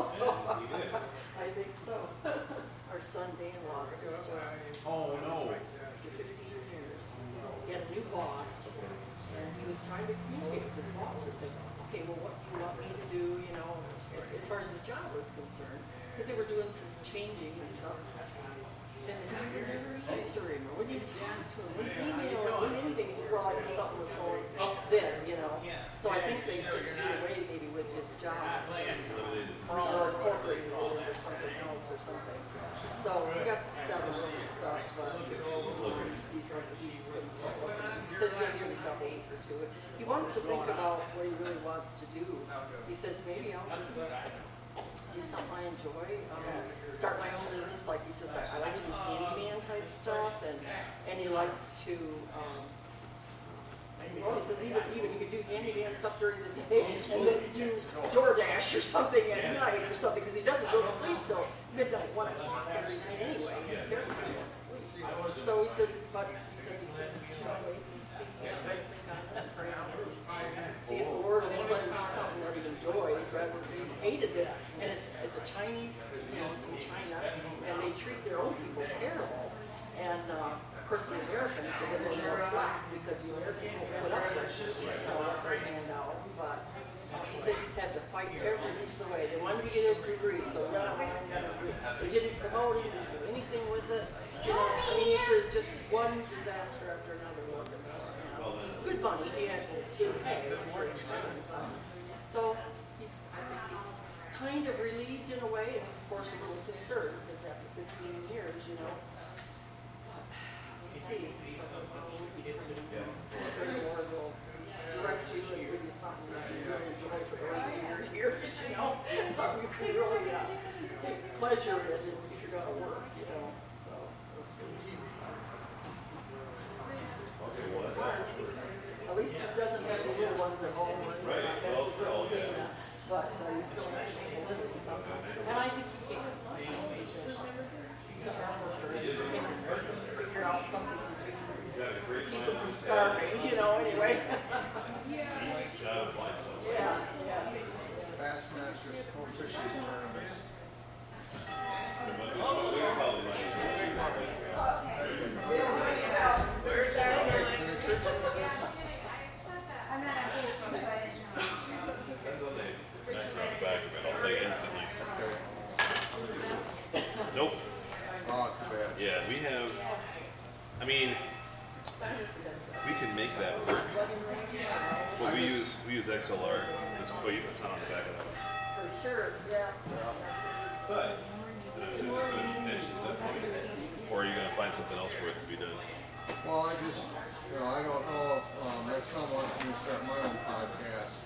know, so I think so. Our son Dan lost his job Oh, no. after fifteen years. He had a new boss, and he was trying to communicate with his boss to say, okay, well, what do you want me to do, you know, as far as his job was concerned, because they were doing some changing and stuff. And the would never answer him, or wouldn't even talk to him, wouldn't email him, wouldn't anything. He says, well, I knew something was going then, you know. So I think they just did away maybe with his job, or incorporated it into something else or something. So we got some settlements and stuff, but he's like, looking. He says gonna give himself eight or two. He wants to think about what he really wants to do. He says, maybe I'll just do something I enjoy, um, start my own business, like he says, I, I like to do handyman type stuff, and, and he likes to, um, well, he says even, even you could do handyman stuff during the day, and then do DoorDash or something at night or something, because he doesn't go to sleep till midnight, one o'clock every night anyway, he's terrible at sleep. So he said, but, he said, he said, you know, wait and see, yeah, think on it, pray on it, see if the Lord will just let him do something that he enjoys, rather than he's hated this, and it's, it's a Chinese, you know, it's from China, and they treat their own people terrible. And, uh, of course, the Americans, get a little more flack, because the Americans won't put up with it, hand out, but he said he's had to fight every inch of the way, they wanted to get a degree, so no, they didn't promote him, didn't do anything with it, you know, I mean, he says just one disaster after another. Good money, he had good pay, for him, so he's, I think he's kind of relieved in a way, and of course a little concerned, fifteen years, you know. But we'll see. So, we'll be praying. Maybe the Lord will direct you and give you something that you really enjoy for the rest of your years, you know? Something you can really, uh, take pleasure in if you're gonna work, you know, so. we'll see. At least it doesn't have the little ones at home or anything like that. It's real uh, But uh, you still have to live with something. And I think you can. I think he said, He's a hard worker. He can figure out something to do to keep him from starving, you know, anyway. Yeah, yeah. Bassmasters Fishing Tournaments. I'm not on Facebook, so I didn't know. Comes back, I'll tell you instantly. Nope. Oh, too bad. Yeah, we have, I mean, we can make that work. But we use, we use XLR. It's, not on the back of that one. For sure, yeah. But. Or are you gonna find something else for it to be done? Well, I just, you know, I don't know if, um, my son wants me to start my own podcast.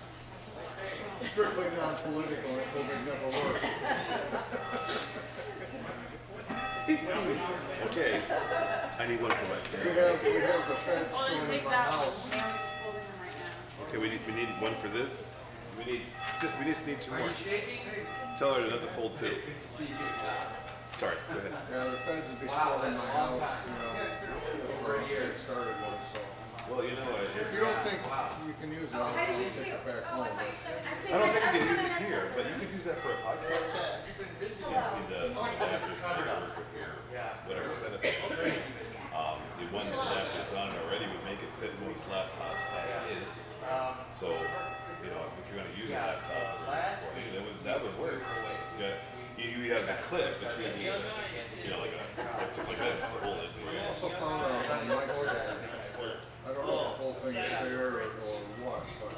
Strictly non-political, I it will never work. Okay, I need one for my We parents. have, we have the fence Well, going in take my that one. house. Mary's holding them right now. Okay, we need, we need one for this. We need, just, we just need two more. shaking? Tell her not to fold two. Sorry, go ahead. Yeah, the feds would be spoiling my house, you know, before I say started one, so. Well, you know, what, If it's, you don't think you can use it, I'll I'll take it back home. I don't think you can use it here, but you could use that for a podcast. You just need to, some adapters, whatever setup. Um, the one adapter that's on already would make it fit most laptops as is. So, you know, if you're gonna use a laptop, for it, that would, that would work. You got, you, you have a clip, but you need, you know, like a, like something like this, to hold it. I also found out on my website, I don't know if the whole thing is fair or, or what, but.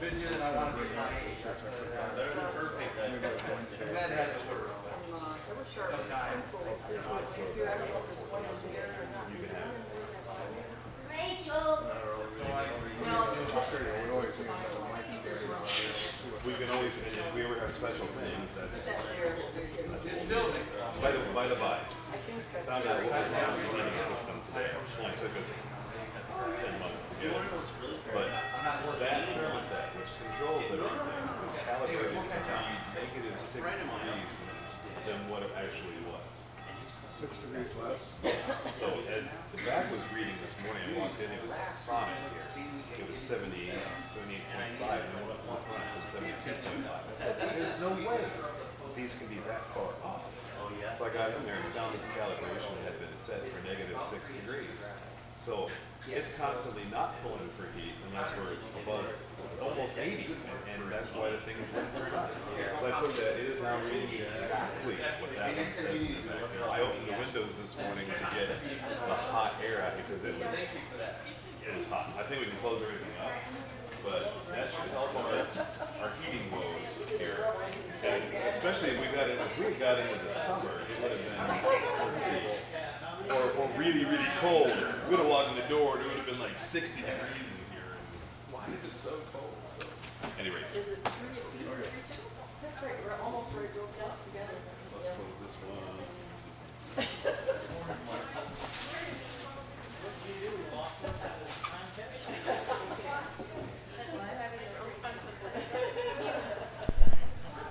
Busier than I want to be. Church, I forgot. Maybe I was going to. Some, there were sharp pencils, digital here, I don't know if there's one in there or not. Is there one in there that I use? Rachel. You, we always need another mic stand around here. See what- We can always, and if we ever have special things, that's, That there, that's what we'll. By the, by the by, I think that's. found out what was wrong with the heating system today. It only took us ten months to get it. But that thermostat, which controls everything, was calibrated to be negative six degrees than what it actually was. Six degrees less. So as the back was reading this morning, I walked in, it was sonic here. It was 78, 78.5, and up one front, it said 72.5. I said, There's no way. these can be that far off. Oh yeah. So I got in there and found that the calibration had been set for negative six degrees. So it's constantly not pulling for heat unless we're above almost eighty, and that's why the thing is running so hot. So I put that, it is now reading exactly what that one says in the back. I opened the windows this morning to get the hot air out because it was, it was hot. I think we can close everything up, but that should help our, our heating woes here. And especially if we got in, if we got into the summer, it would have been, let's see, or, or really, really cold. We'd have walked in the door and it would have been like sixty degrees in here. Why is it so cold? So, anyway, Is it three apiece? That's right, we're almost ready to go down together. let's close this one.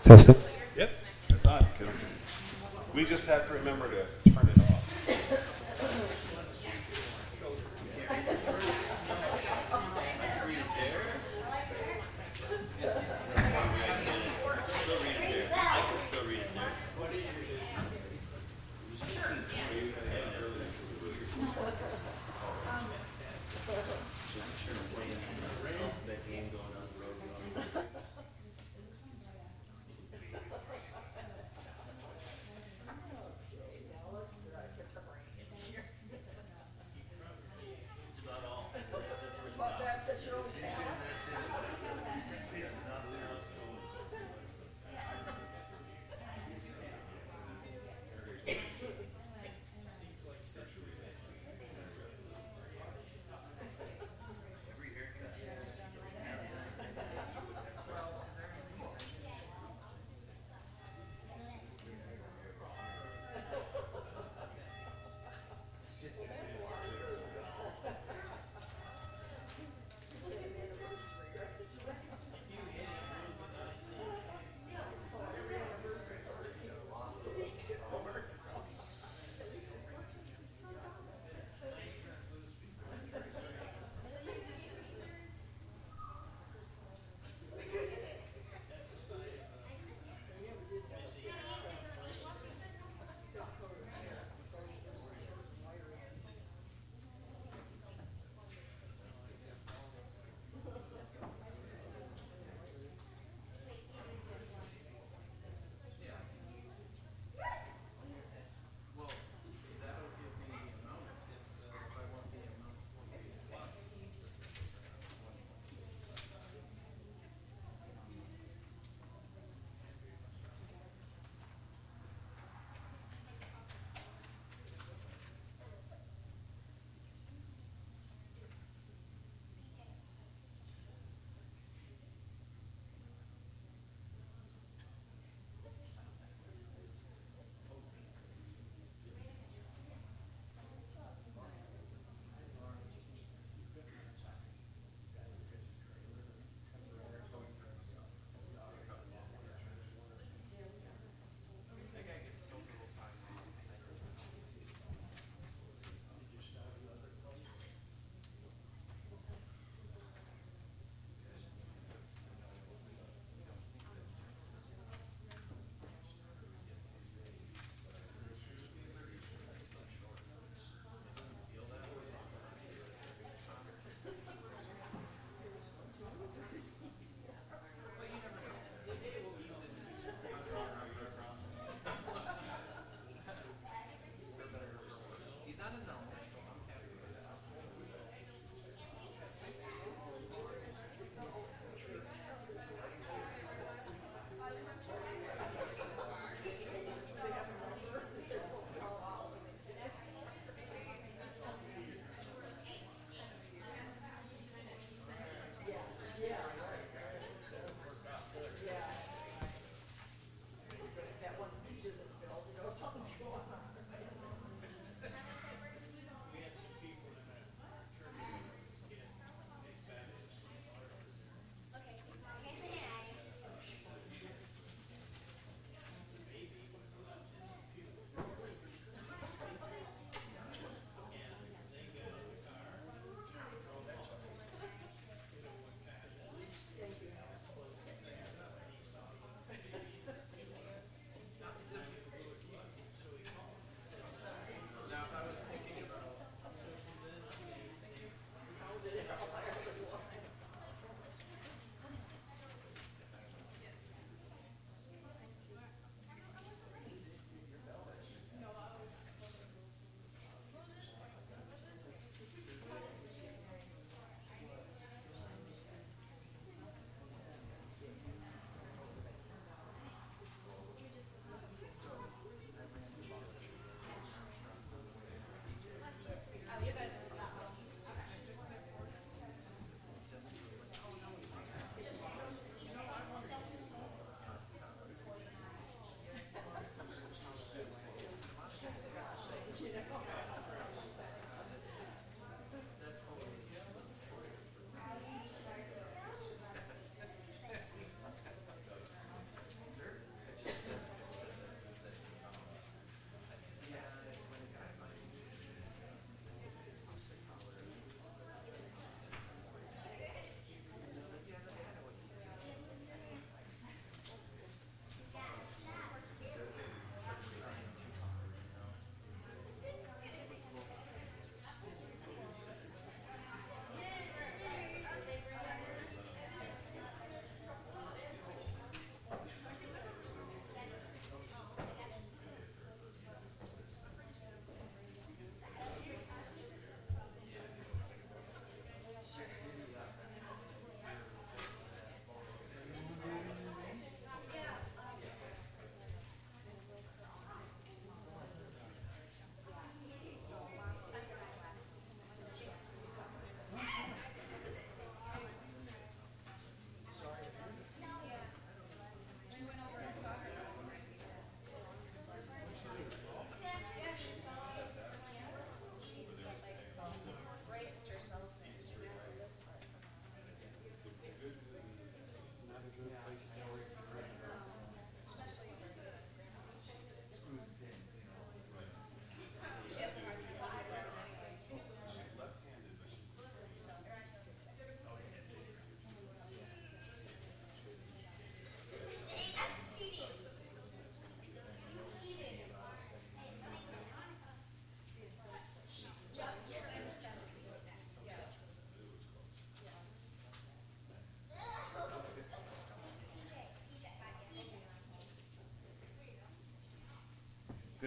Test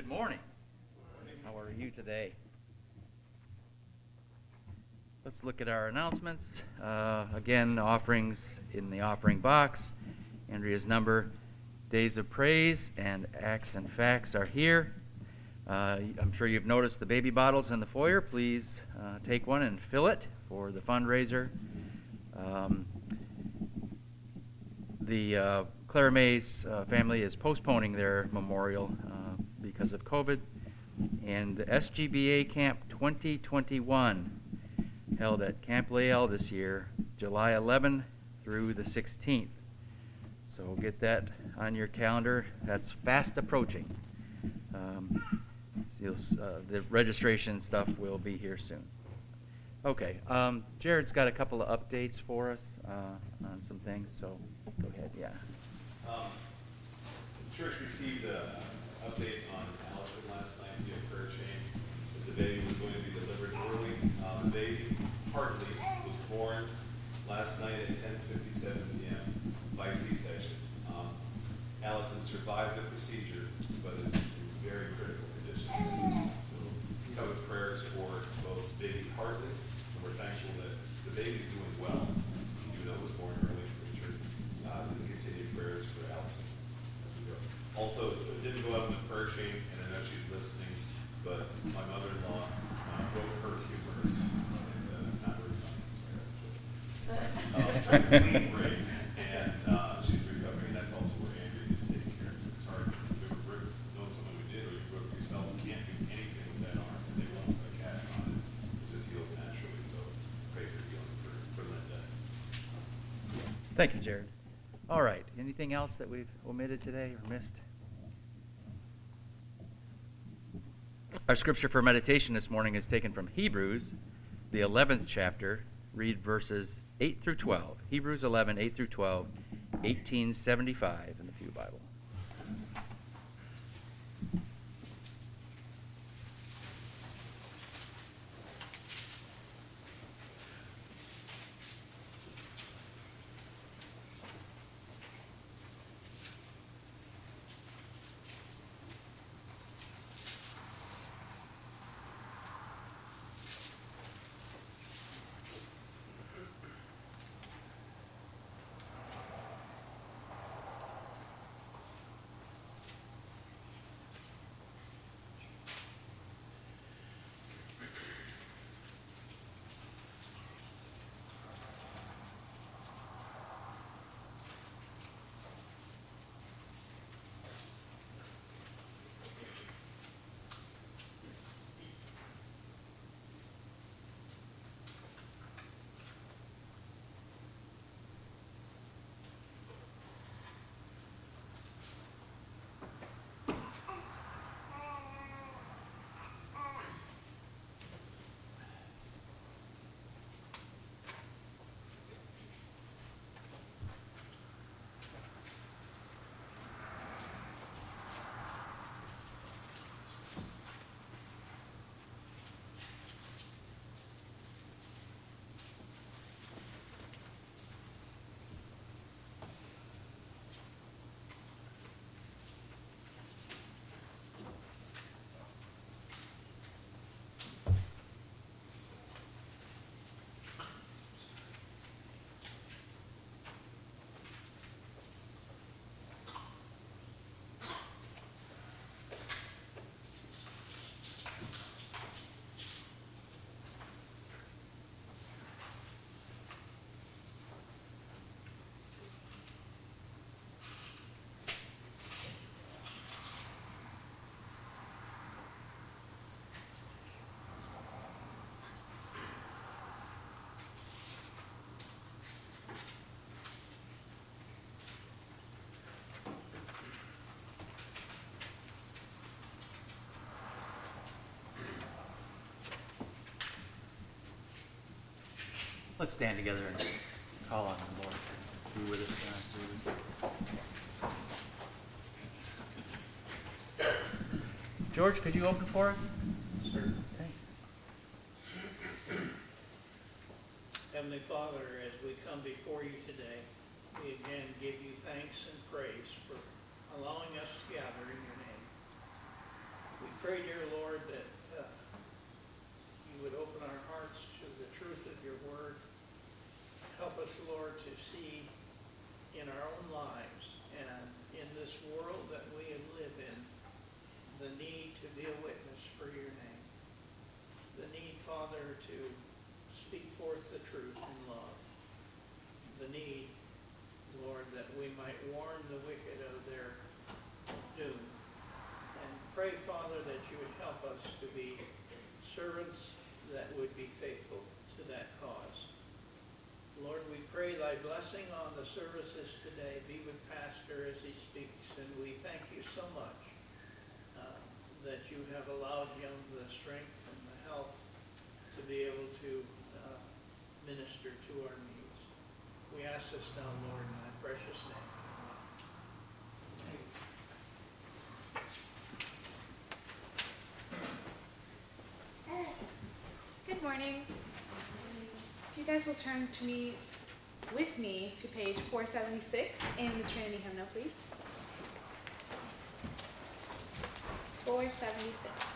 Good morning. How are you today? Let's look at our announcements. Uh, again, offerings in the offering box. Andrea's number, Days of Praise, and Acts and Facts are here. Uh, I'm sure you've noticed the baby bottles in the foyer. Please uh, take one and fill it for the fundraiser. Um, the uh, Clara May's uh, family is postponing their memorial uh, COVID. And the SGBA Camp 2021 held at Camp Lael this year, July 11 through the 16th. So get that on your calendar. That's fast approaching. Um, uh, the registration stuff will be here soon. Okay, um, Jared's got a couple of updates for us uh, on some things, so go ahead, yeah. Um, the church received an update on last night via prayer chain, that the baby was going to be delivered early. Uh, the baby, Hartley, was born last night at ten fifty-seven PM by C-section. Um, Allison survived the procedure, but is in very critical condition. So, we covered prayers for both baby Hartley, and we're thankful that the baby's doing well, even though it was born early for the church. Uh, and continued prayers for Allison as we go. Also, it didn't go up in the prayer chain, and I know she's listening, but my mother-in-law uh, broke her humerus, and uh, not very funny. Um, clean break, and uh, she's recovering, and that's also where Andrea is taking care of. It's hard, if you ever broke- know someone who did, or you broke yourself, you can't do anything with that arm, and they won't put a cast on it. It just heals naturally, so pray for healing for, for Linda. Thank you, Jared. All right, anything else that we've omitted today or missed? Our scripture for meditation this morning is taken from Hebrews, the 11th chapter. Read verses 8 through 12. Hebrews 11, 8 through 12, 1875 Let's stand together and call on the Lord to be with us in our service. George, could you open for us? Sure. Thanks. Heavenly Father, as we come before you today, we again give you thanks and praise for allowing us to gather in your name. We pray, dear Lord, that uh, you would open our hearts to the truth of your word. Help us, Lord, to see in our own lives and in this world that we live in the need to be a witness for your name. The need, Father, to speak forth the truth in love. The need, Lord, that we might warn the wicked of their doom. And pray, Father, that you would help us to be servants that would be faithful to that cause. Lord, we pray thy blessing on the services today. Be with Pastor as he speaks. And we thank you so much uh, that you have allowed him the strength and the health to be able to uh, minister to our needs. We ask this now, Lord, in thy precious name. Good morning. You guys will turn to me, with me, to page 476 in the Trinity hymnal, please. 476.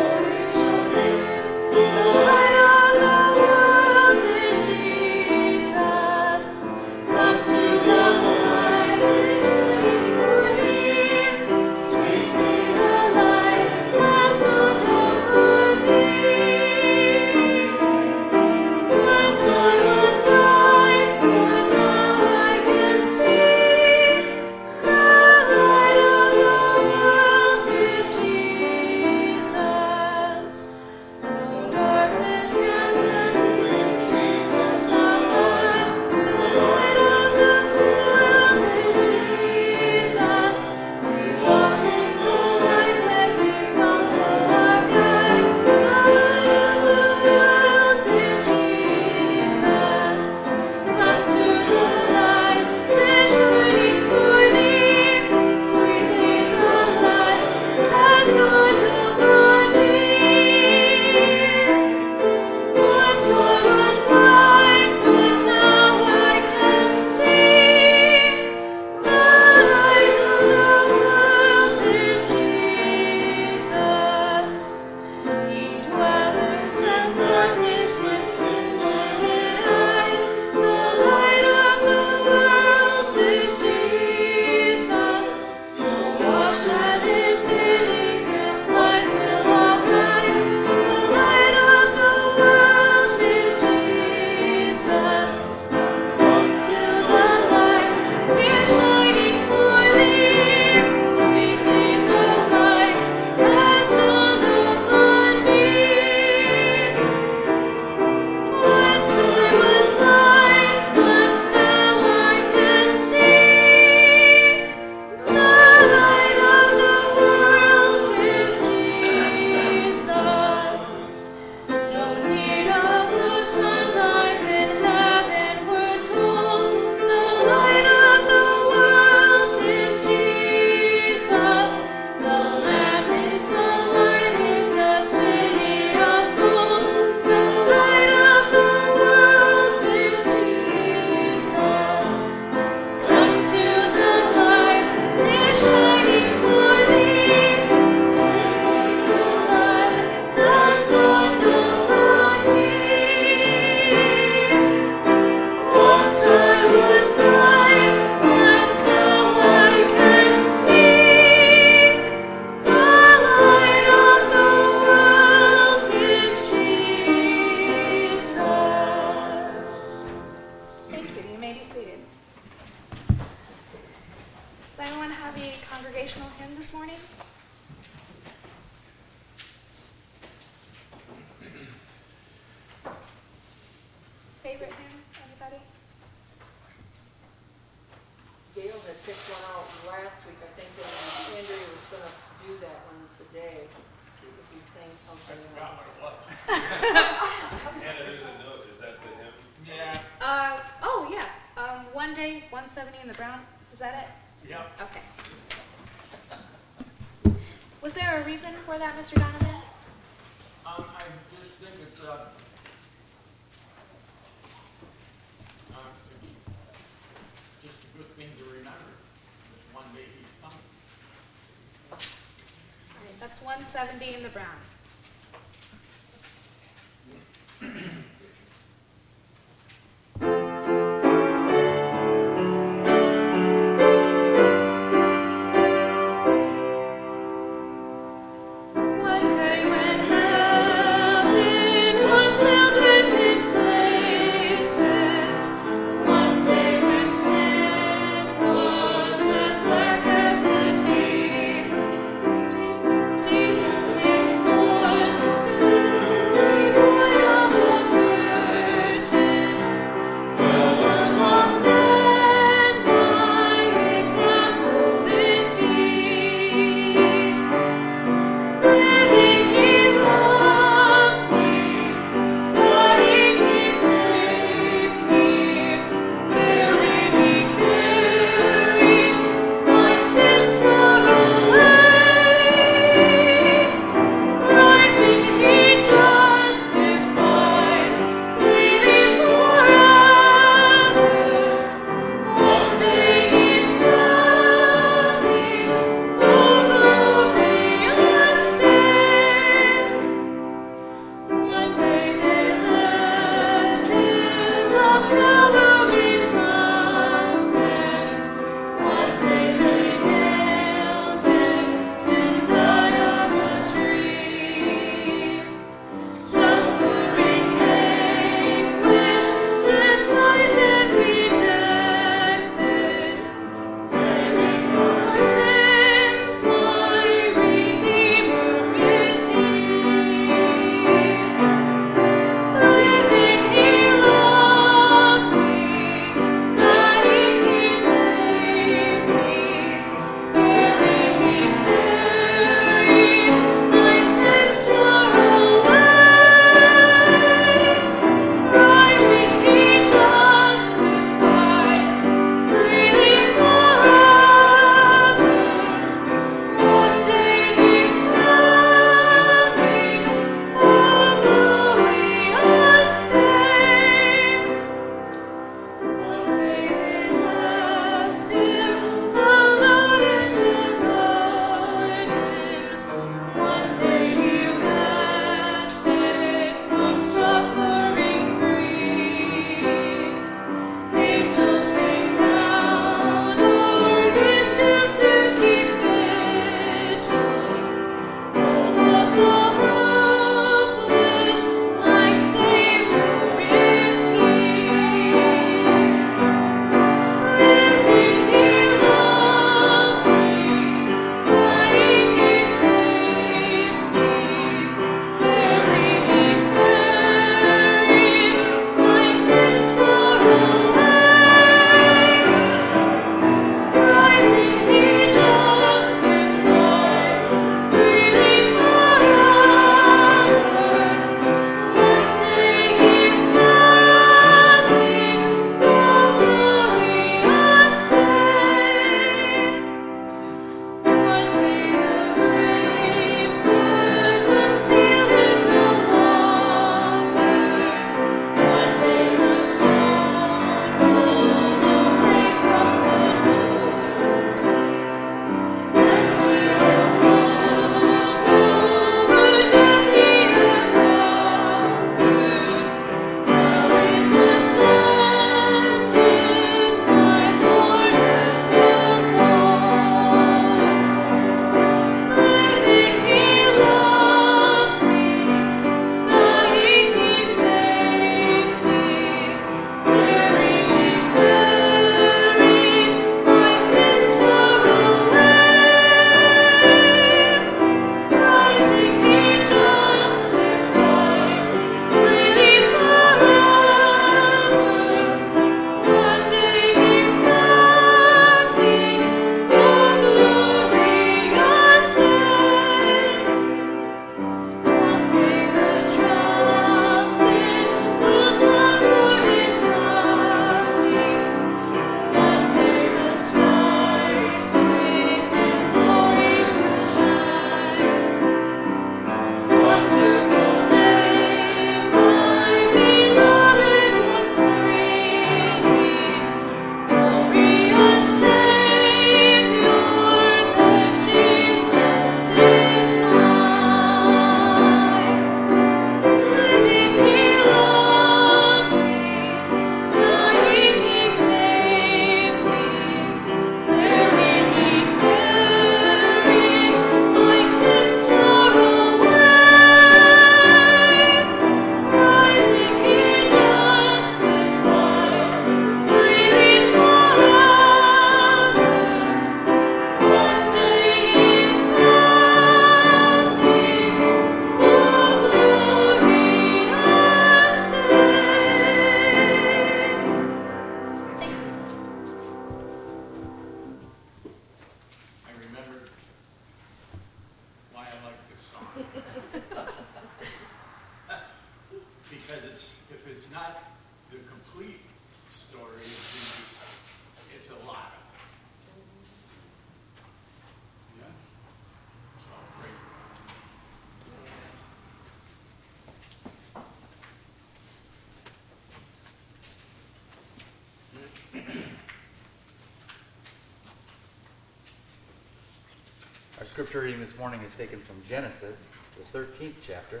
This morning is taken from Genesis, the 13th chapter,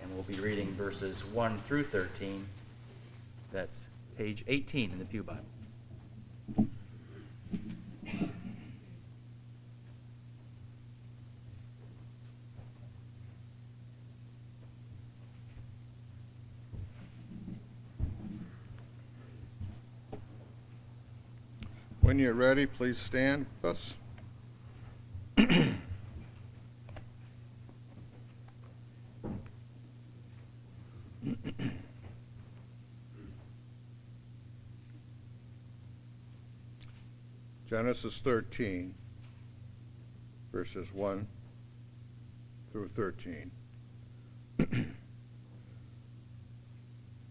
and we'll be reading verses 1 through 13. That's page 18 in the Pew Bible. When you're ready, please stand with us. Genesis 13, verses 1 through 13.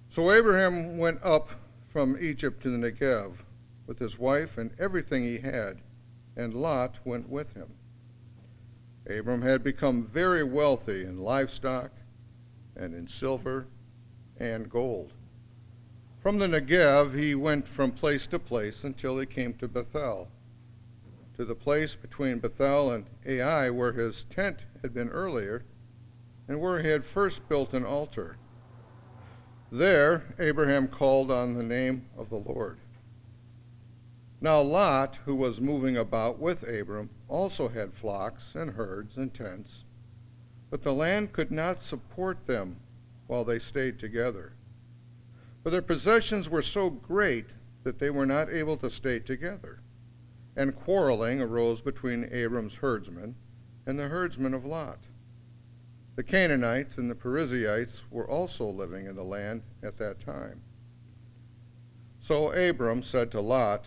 so Abraham went up from Egypt to the Negev with his wife and everything he had, and Lot went with him. Abram had become very wealthy in livestock and in silver and gold. From the Negev, he went from place to place until he came to Bethel, to the place between Bethel and Ai where his tent had been earlier, and where he had first built an altar. There, Abraham called on the name of the Lord. Now Lot, who was moving about with Abram, also had flocks and herds and tents, but the land could not support them while they stayed together. For their possessions were so great that they were not able to stay together. And quarreling arose between Abram's herdsmen and the herdsmen of Lot. The Canaanites and the Perizzites were also living in the land at that time. So Abram said to Lot,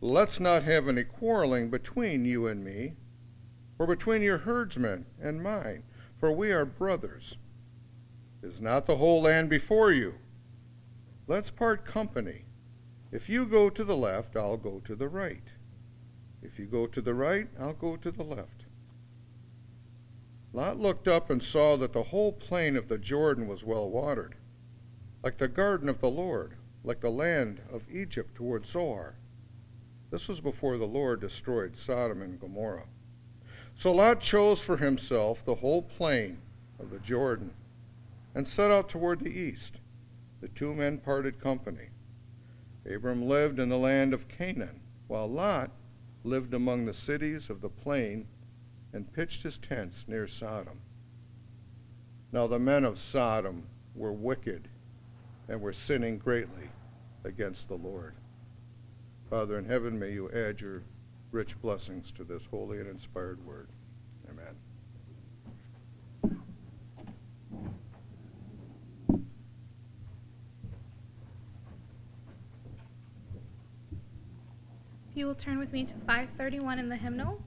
Let's not have any quarreling between you and me, or between your herdsmen and mine, for we are brothers. Is not the whole land before you? Let's part company. If you go to the left, I'll go to the right. If you go to the right, I'll go to the left. Lot looked up and saw that the whole plain of the Jordan was well watered, like the garden of the Lord, like the land of Egypt toward Zoar. This was before the Lord destroyed Sodom and Gomorrah. So Lot chose for himself the whole plain of the Jordan and set out toward the east. The two men parted company. Abram lived in the land of Canaan, while Lot lived among the cities of the plain and pitched his tents near Sodom. Now the men of Sodom were wicked and were sinning greatly against the Lord. Father in heaven, may you add your rich blessings to this holy and inspired word. Amen. If you will turn with me to 531 in the hymnal.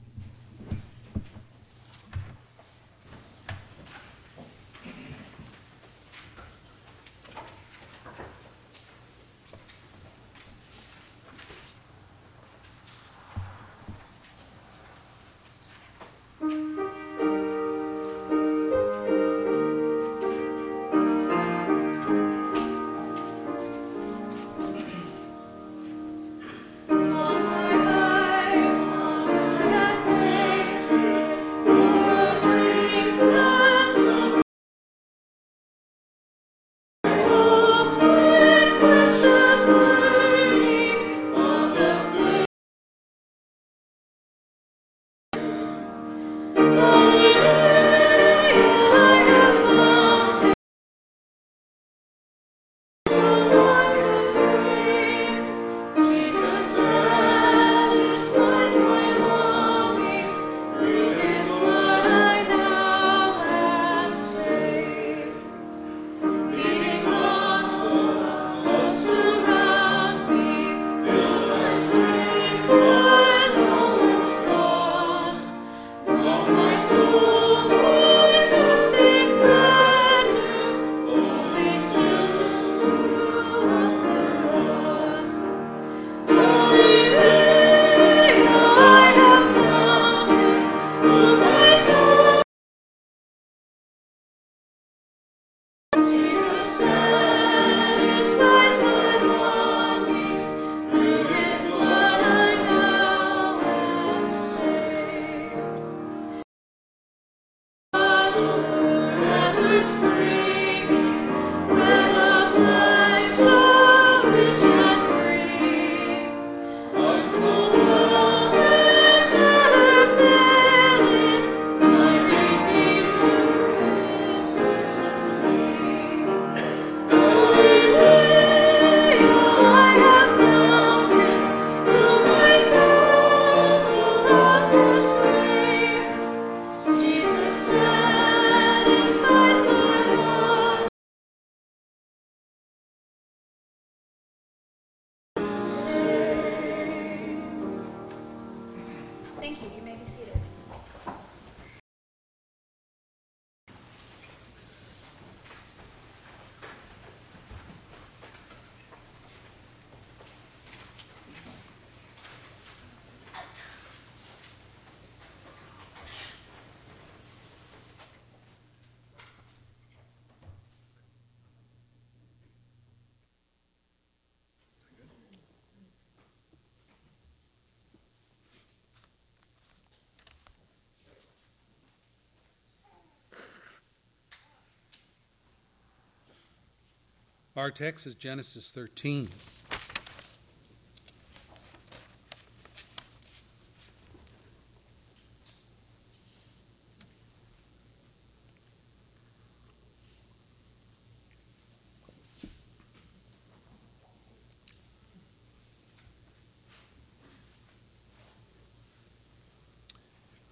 Our text is Genesis 13.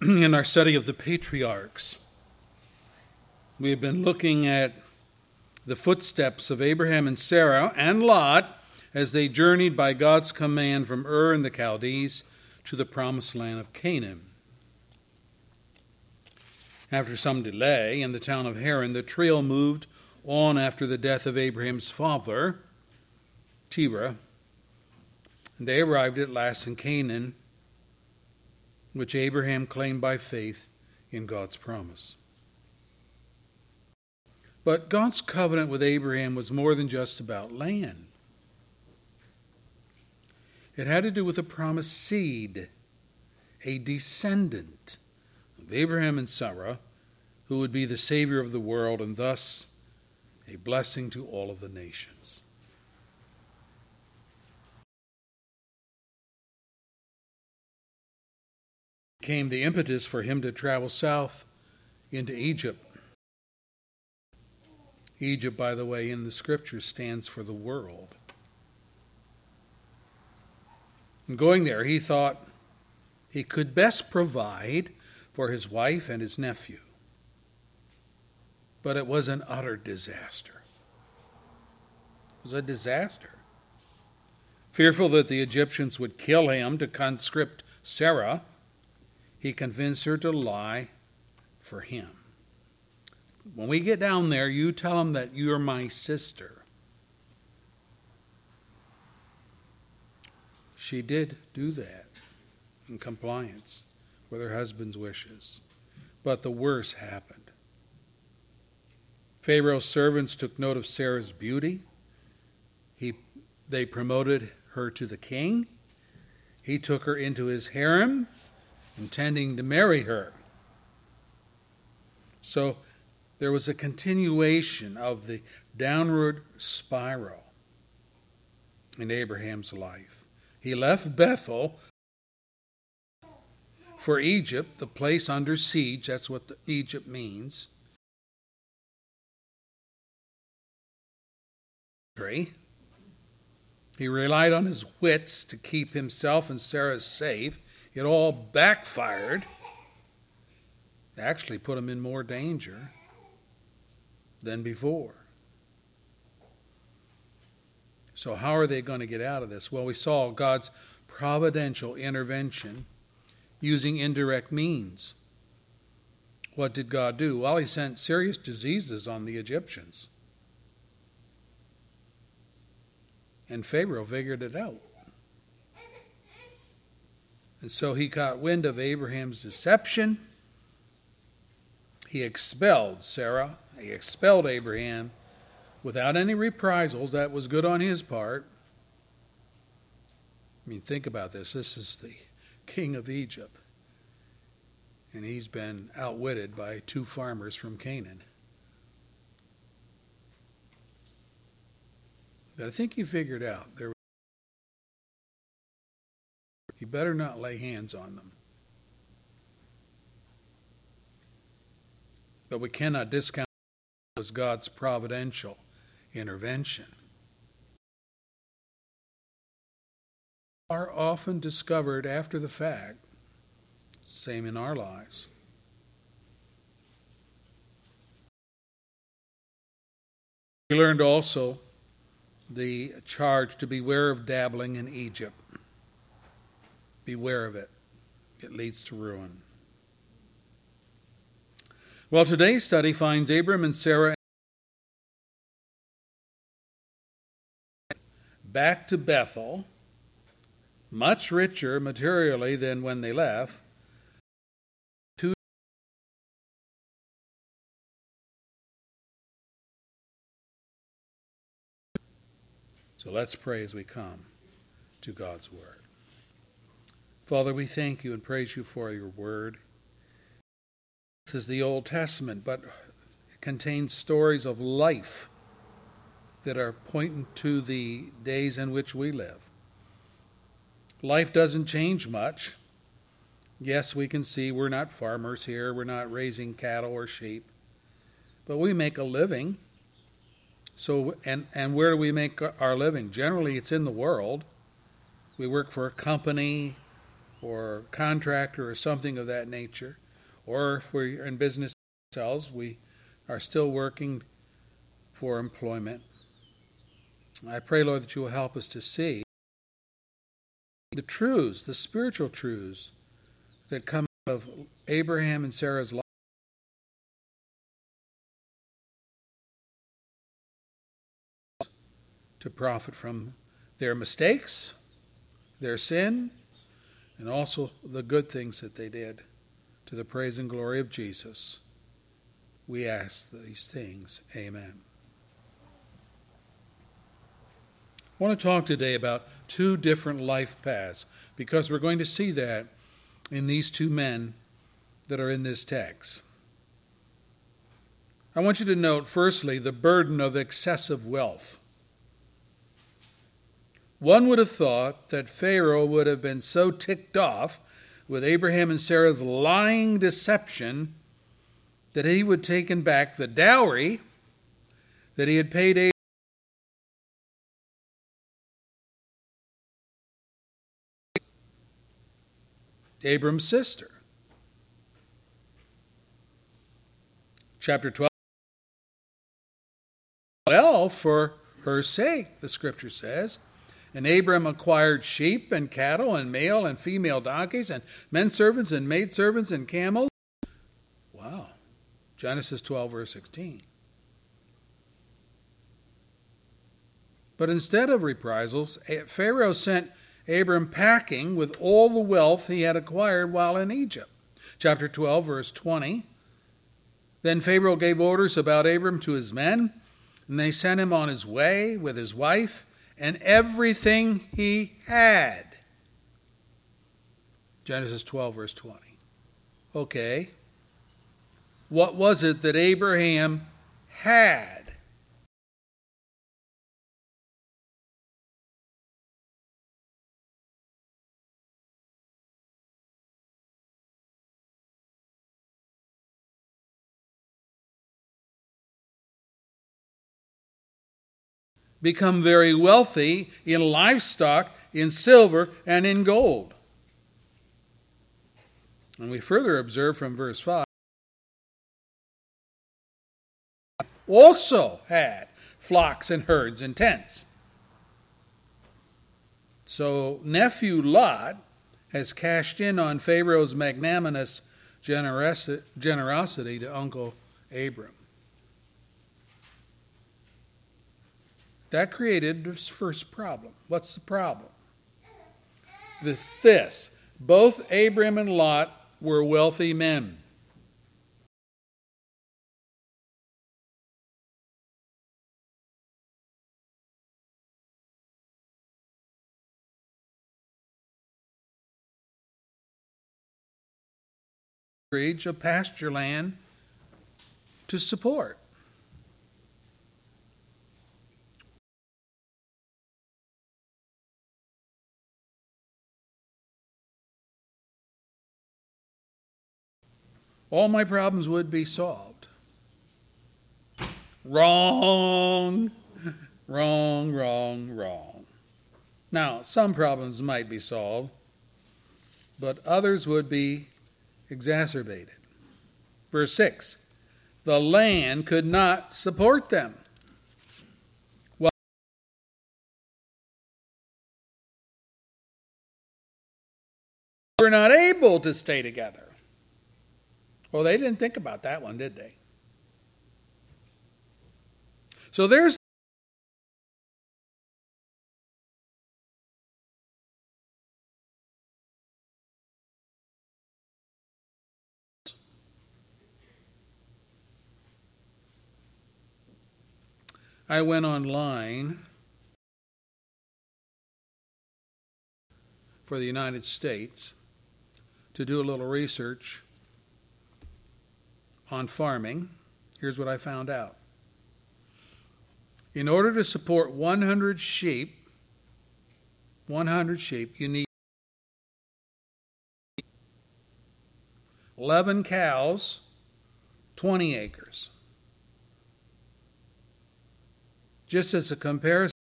In our study of the patriarchs, we have been looking at the footsteps of Abraham and Sarah and Lot as they journeyed by God's command from Ur in the Chaldees to the promised land of Canaan. After some delay in the town of Haran, the trio moved on after the death of Abraham's father, Terah. And they arrived at last in Canaan, which Abraham claimed by faith in God's promise. But God's covenant with Abraham was more than just about land. It had to do with a promised seed, a descendant of Abraham and Sarah, who would be the Savior of the world and thus a blessing to all of the nations. Came the impetus for him to travel south into Egypt Egypt, by the way, in the scriptures stands for the world. And going there, he thought he could best provide for his wife and his nephew. But it was an utter disaster. It was a disaster. Fearful that the Egyptians would kill him to conscript Sarah, he convinced her to lie for him. When we get down there, you tell them that you're my sister. She did do that in compliance with her husband's wishes. But the worst happened. Pharaoh's servants took note of Sarah's beauty. He, they promoted her to the king. He took her into his harem, intending to marry her. So there was a continuation of the downward spiral in Abraham's life. He left Bethel for Egypt, the place under siege. That's what Egypt means. He relied on his wits to keep himself and Sarah safe. It all backfired. Actually, put him in more danger than before. So, how are they going to get out of this? Well, we saw God's providential intervention using indirect means. What did God do? Well, He sent serious diseases on the Egyptians. And Pharaoh figured it out. And so he got wind of Abraham's deception. He expelled Sarah he expelled Abraham without any reprisals. That was good on his part. I mean, think about this. This is the king of Egypt. And he's been outwitted by two farmers from Canaan. But I think he figured out there. He better not lay hands on them. But we cannot discount was God's providential intervention. Are often discovered after the fact, same in our lives. We learned also the charge to beware of dabbling in Egypt. Beware of it. it leads to ruin. Well, today's study finds Abram and Sarah back to Bethel, much richer materially than when they left. So let's pray as we come to God's Word. Father, we thank you and praise you for your Word. This is the Old Testament, but it contains stories of life that are pointing to the days in which we live. Life doesn't change much. Yes, we can see we're not farmers here, we're not raising cattle or sheep, but we make a living. So, and, and where do we make our living? Generally, it's in the world. We work for a company or contractor or something of that nature. Or if we're in business ourselves, we are still working for employment. I pray, Lord, that you will help us to see the truths, the spiritual truths that come of Abraham and Sarah's life. To profit from their mistakes, their sin, and also the good things that they did to the praise and glory of Jesus. We ask these things. Amen. I want to talk today about two different life paths because we're going to see that in these two men that are in this text. I want you to note, firstly, the burden of excessive wealth. One would have thought that Pharaoh would have been so ticked off with Abraham and Sarah's lying deception that he would taken back the dowry that he had paid Abram's sister. Chapter 12. Well, for her sake, the scripture says. And Abram acquired sheep and cattle and male and female donkeys and men servants and maid servants and camels. Wow. Genesis 12, verse 16. But instead of reprisals, Pharaoh sent Abram packing with all the wealth he had acquired while in Egypt. Chapter 12, verse 20. Then Pharaoh gave orders about Abram to his men, and they sent him on his way with his wife and everything he had. Genesis 12, verse 20. Okay. What was it that Abraham had? Become very wealthy in livestock, in silver, and in gold. And we further observe from verse 5 also had flocks and herds and tents. So nephew Lot has cashed in on Pharaoh's magnanimous generosity to Uncle Abram. That created this first problem. What's the problem? This, this. Both Abram and Lot were wealthy men. of pasture land to support. All my problems would be solved. Wrong, wrong, wrong, wrong. Now, some problems might be solved, but others would be exacerbated. Verse 6 The land could not support them. We were not able to stay together. Well, they didn't think about that one, did they? So there's I went online for the United States to do a little research on farming. Here's what I found out. In order to support 100 sheep, 100 sheep, you need 11 cows, 20 acres. Just as a comparison,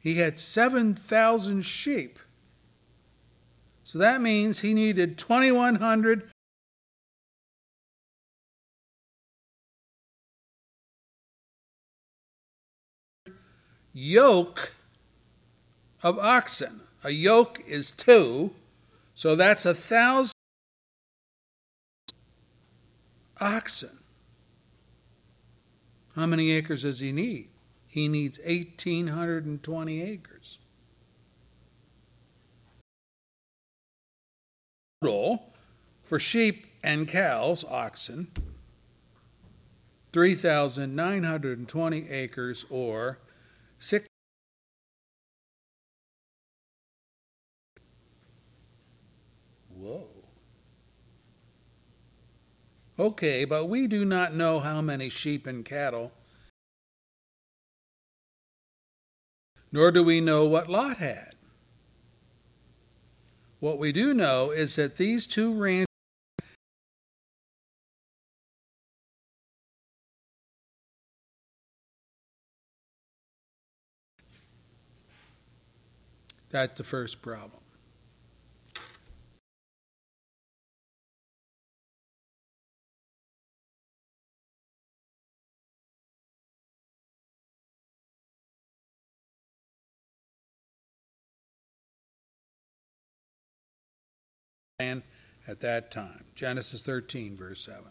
he had 7,000 sheep. So that means he needed 2,100 yoke of oxen. A yoke is two, so that's a thousand oxen. How many acres does he need? He needs 1,820 acres. Total for sheep and cows, oxen, 3,920 acres or six. Whoa. Okay, but we do not know how many sheep and cattle, nor do we know what Lot had. What we do know is that these two ranches That's the first problem. At that time. Genesis 13, verse 7.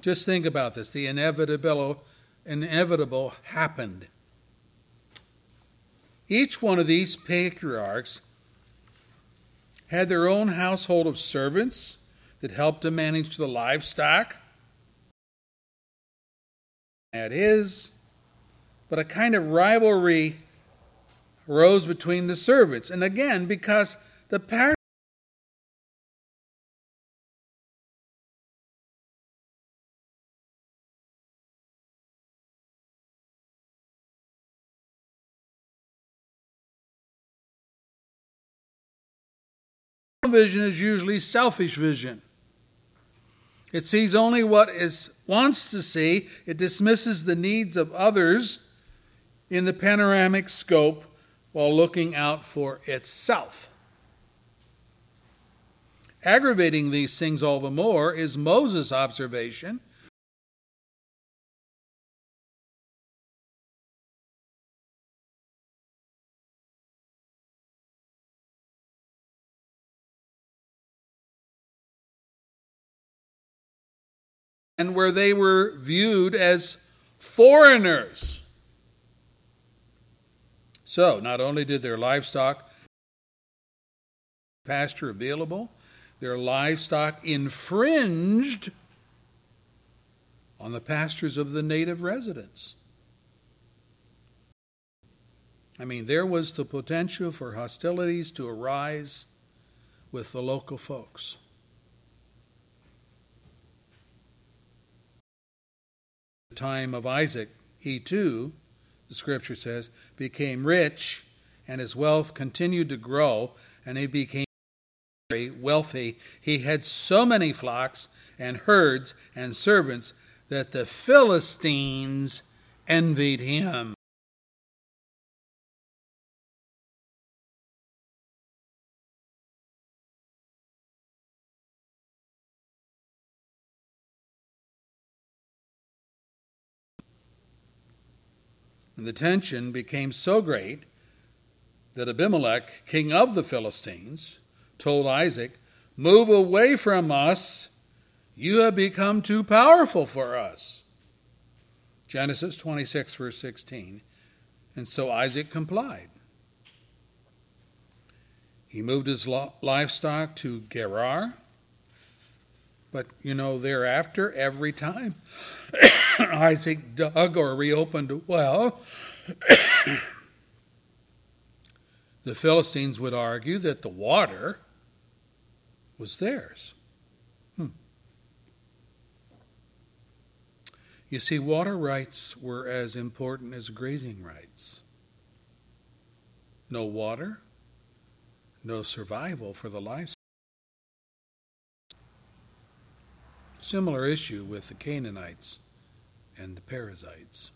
Just think about this. The inevitable, inevitable happened. Each one of these patriarchs had their own household of servants that helped to manage the livestock. That is, but a kind of rivalry arose between the servants. And again, because the par- vision is usually selfish vision. It sees only what it wants to see. It dismisses the needs of others in the panoramic scope while looking out for itself. Aggravating these things all the more is Moses' observation. And where they were viewed as foreigners. So, not only did their livestock pasture available, their livestock infringed on the pastures of the native residents. I mean, there was the potential for hostilities to arise with the local folks. The time of Isaac, he too, the scripture says, became rich, and his wealth continued to grow, and he became very wealthy. He had so many flocks and herds and servants that the Philistines envied him. And the tension became so great that Abimelech, king of the Philistines, told Isaac, Move away from us. You have become too powerful for us. Genesis 26, verse 16. And so Isaac complied. He moved his livestock to Gerar. But, you know, thereafter, every time Isaac dug or reopened a well, the Philistines would argue that the water was theirs. Hmm. You see, water rights were as important as grazing rights. No water, no survival for the livestock. Similar issue with the Canaanites and the Perizzites.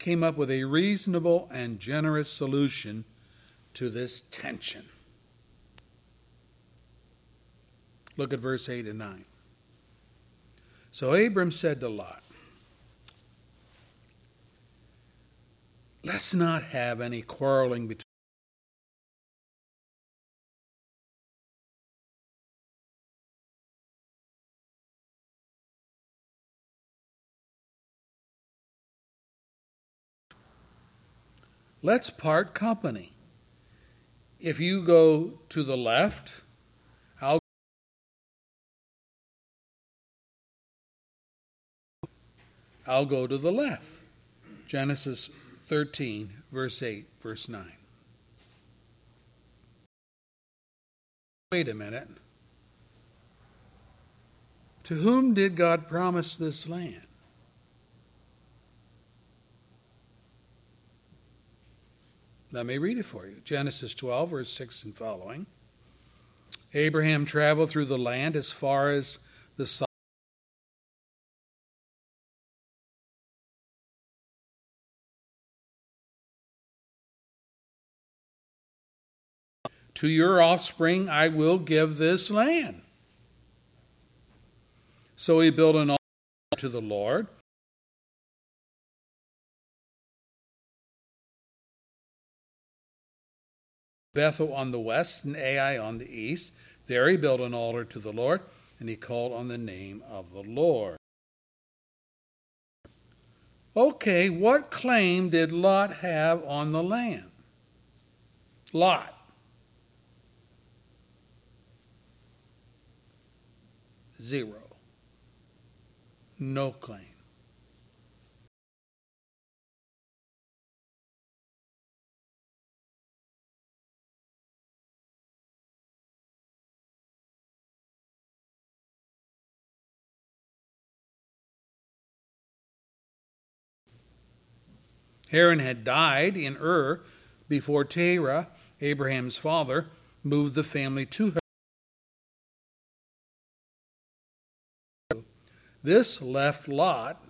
Came up with a reasonable and generous solution to this tension. Look at verse 8 and 9. So Abram said to Lot, Let's not have any quarreling between Let's part company. If you go to the left, I'll I'll go to the left. Genesis 13, verse 8, verse 9. Wait a minute. To whom did God promise this land? Let me read it for you. Genesis 12, verse 6 and following. Abraham traveled through the land as far as the south. To your offspring I will give this land. So he built an altar to the Lord Bethel on the west and Ai on the east. There he built an altar to the Lord, and he called on the name of the Lord. Okay, what claim did Lot have on the land? Lot. Zero. No claim. Haran had died in Ur before Terah, Abraham's father, moved the family to her. This left Lot,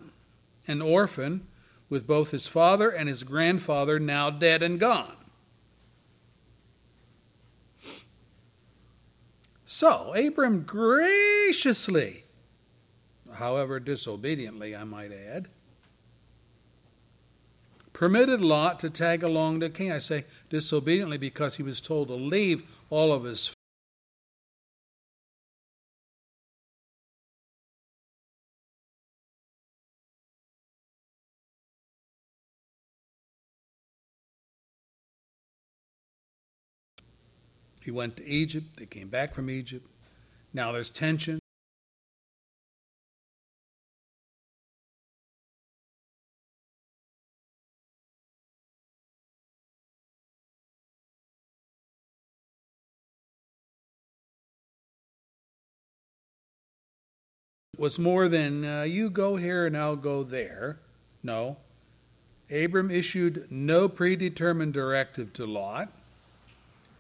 an orphan, with both his father and his grandfather now dead and gone. So Abram graciously, however disobediently, I might add, permitted Lot to tag along the king. I say disobediently because he was told to leave all of his He went to Egypt. They came back from Egypt. Now there's tension. Was more than uh, you go here and I'll go there. No. Abram issued no predetermined directive to Lot.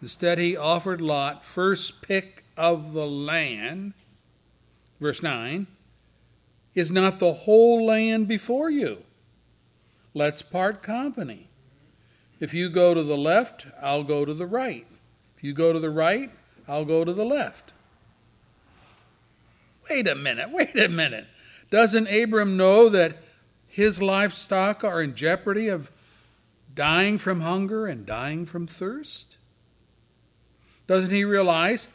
Instead, he offered Lot first pick of the land. Verse 9 Is not the whole land before you? Let's part company. If you go to the left, I'll go to the right. If you go to the right, I'll go to the left. Wait a minute, wait a minute. Doesn't Abram know that his livestock are in jeopardy of dying from hunger and dying from thirst? Doesn't he realize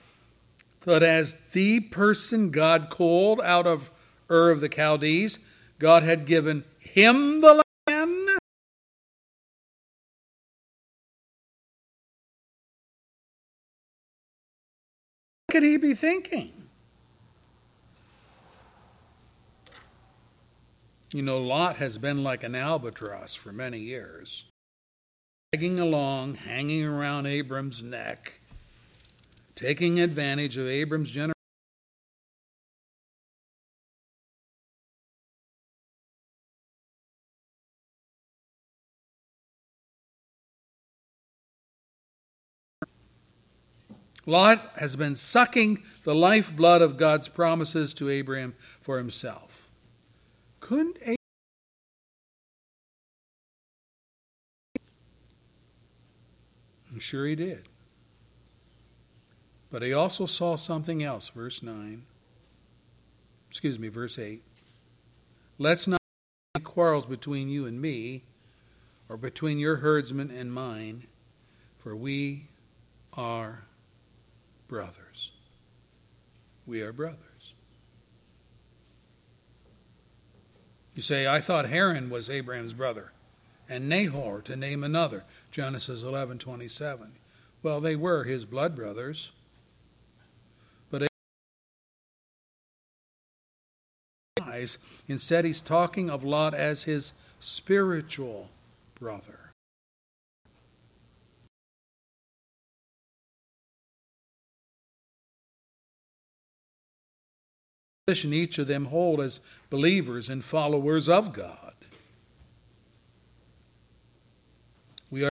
that as the person God called out of Ur of the Chaldees, God had given him the land? What could he be thinking? You know, Lot has been like an albatross for many years, dragging along, hanging around Abram's neck, taking advantage of Abram's generosity. Lot has been sucking the lifeblood of God's promises to Abraham for himself. Couldn't Abraham I'm sure he did. But he also saw something else, verse 9. Excuse me, verse 8. Let's not have quarrels between you and me, or between your herdsmen and mine, for we are brothers. We are brothers. You say, I thought Haran was Abraham's brother, and Nahor, to name another. Genesis 11:27. Well, they were his blood brothers. But instead he's talking of Lot as his spiritual brother. Position each of them hold as believers and followers of God. We are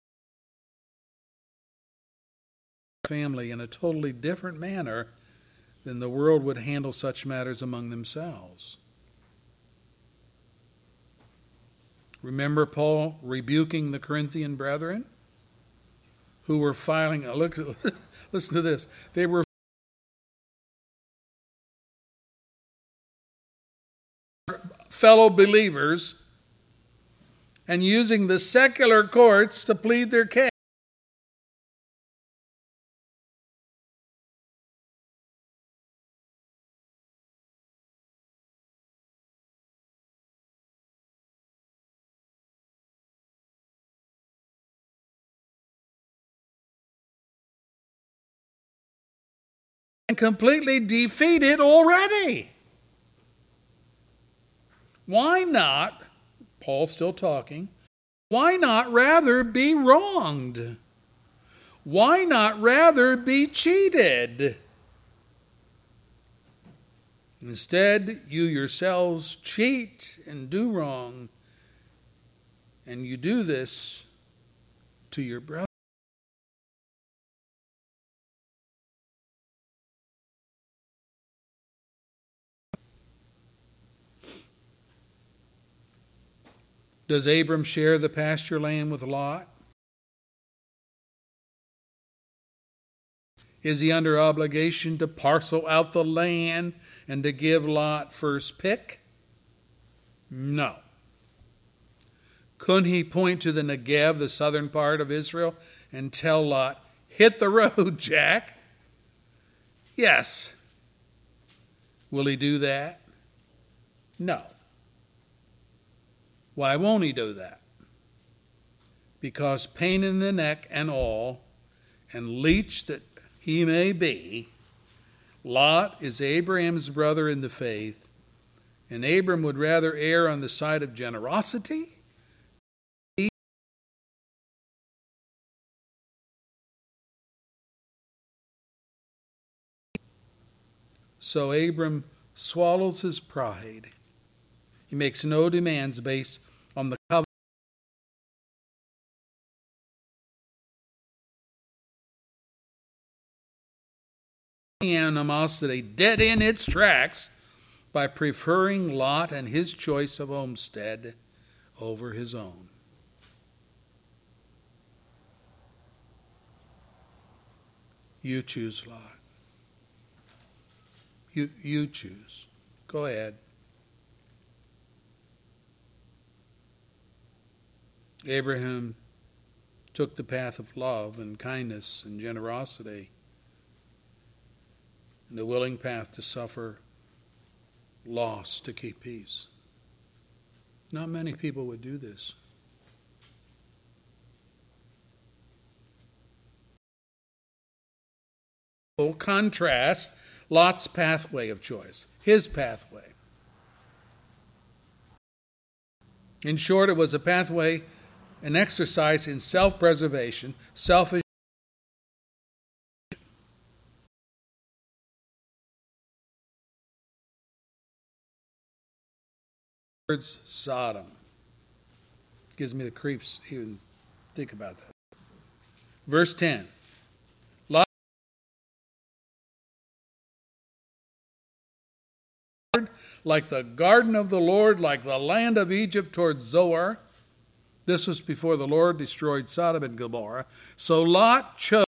family in a totally different manner than the world would handle such matters among themselves. Remember Paul rebuking the Corinthian brethren who were filing, look, listen to this, they were fellow believers and using the secular courts to plead their case. and completely defeated already. Why not, Paul's still talking, why not rather be wronged? Why not rather be cheated? Instead, you yourselves cheat and do wrong, and you do this to your brother. Does Abram share the pasture land with Lot? Is he under obligation to parcel out the land and to give Lot first pick? No. Couldn't he point to the Negev, the southern part of Israel, and tell Lot, hit the road, Jack? Yes. Will he do that? No. Why won't he do that? Because pain in the neck and all, and leech that he may be, Lot is Abraham's brother in the faith, and Abram would rather err on the side of generosity. So Abram swallows his pride. He makes no demands based on the cover. Animosity dead in its tracks by preferring Lot and his choice of homestead over his own. You choose Lot. You, you choose. Go ahead. Abraham took the path of love and kindness and generosity, and the willing path to suffer loss to keep peace. Not many people would do this. Contrast Lot's pathway of choice, his pathway. In short, it was a pathway, an exercise in self preservation, selfish. Words Sodom. Gives me the creeps even think about that. Verse 10. like the garden of the Lord, like the land of Egypt towards Zoar. This was before the Lord destroyed Sodom and Gomorrah. So Lot chose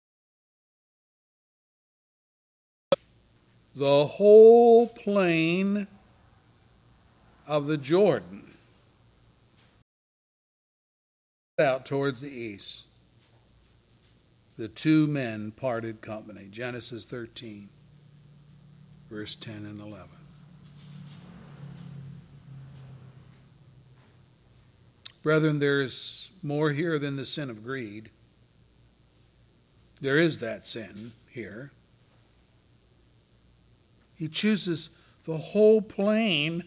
the whole plain of the Jordan out towards the east. The two men parted company. Genesis 13, verse 10 and 11. Brethren, there's more here than the sin of greed. There is that sin here. He chooses the whole plain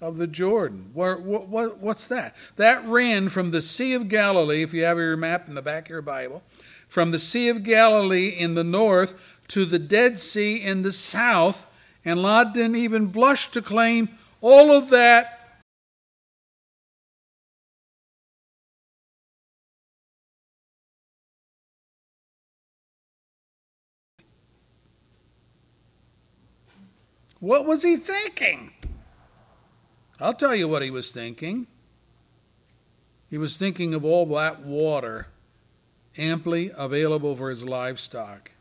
of the Jordan. What, what, what's that? That ran from the Sea of Galilee, if you have your map in the back of your Bible, from the Sea of Galilee in the north to the Dead Sea in the south, and Lot didn't even blush to claim all of that What was he thinking? I'll tell you what he was thinking. He was thinking of all that water amply available for his livestock.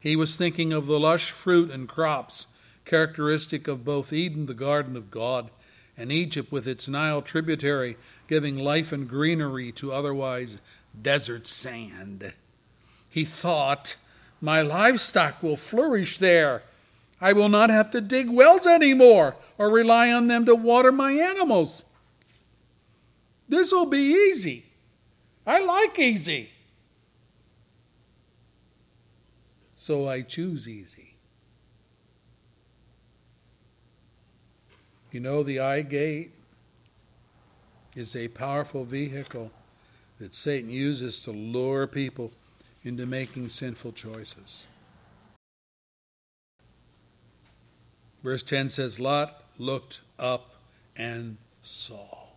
He was thinking of the lush fruit and crops characteristic of both Eden, the garden of God, and Egypt with its Nile tributary giving life and greenery to otherwise desert sand. He thought, My livestock will flourish there I will not have to dig wells anymore or rely on them to water my animals. This will be easy. I like easy. So I choose easy. You know, the eye gate is a powerful vehicle that Satan uses to lure people into making sinful choices. Verse 10 says, Lot looked up and saw.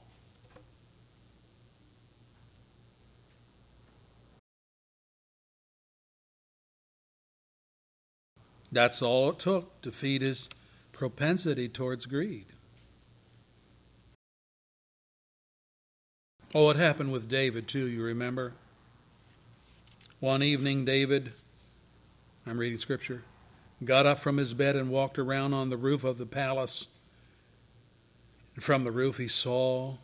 That's all it took to feed his propensity towards greed. Oh, it happened with David too, you remember? One evening, David, I'm reading scripture, got up from his bed and walked around on the roof of the palace. And from the roof he saw,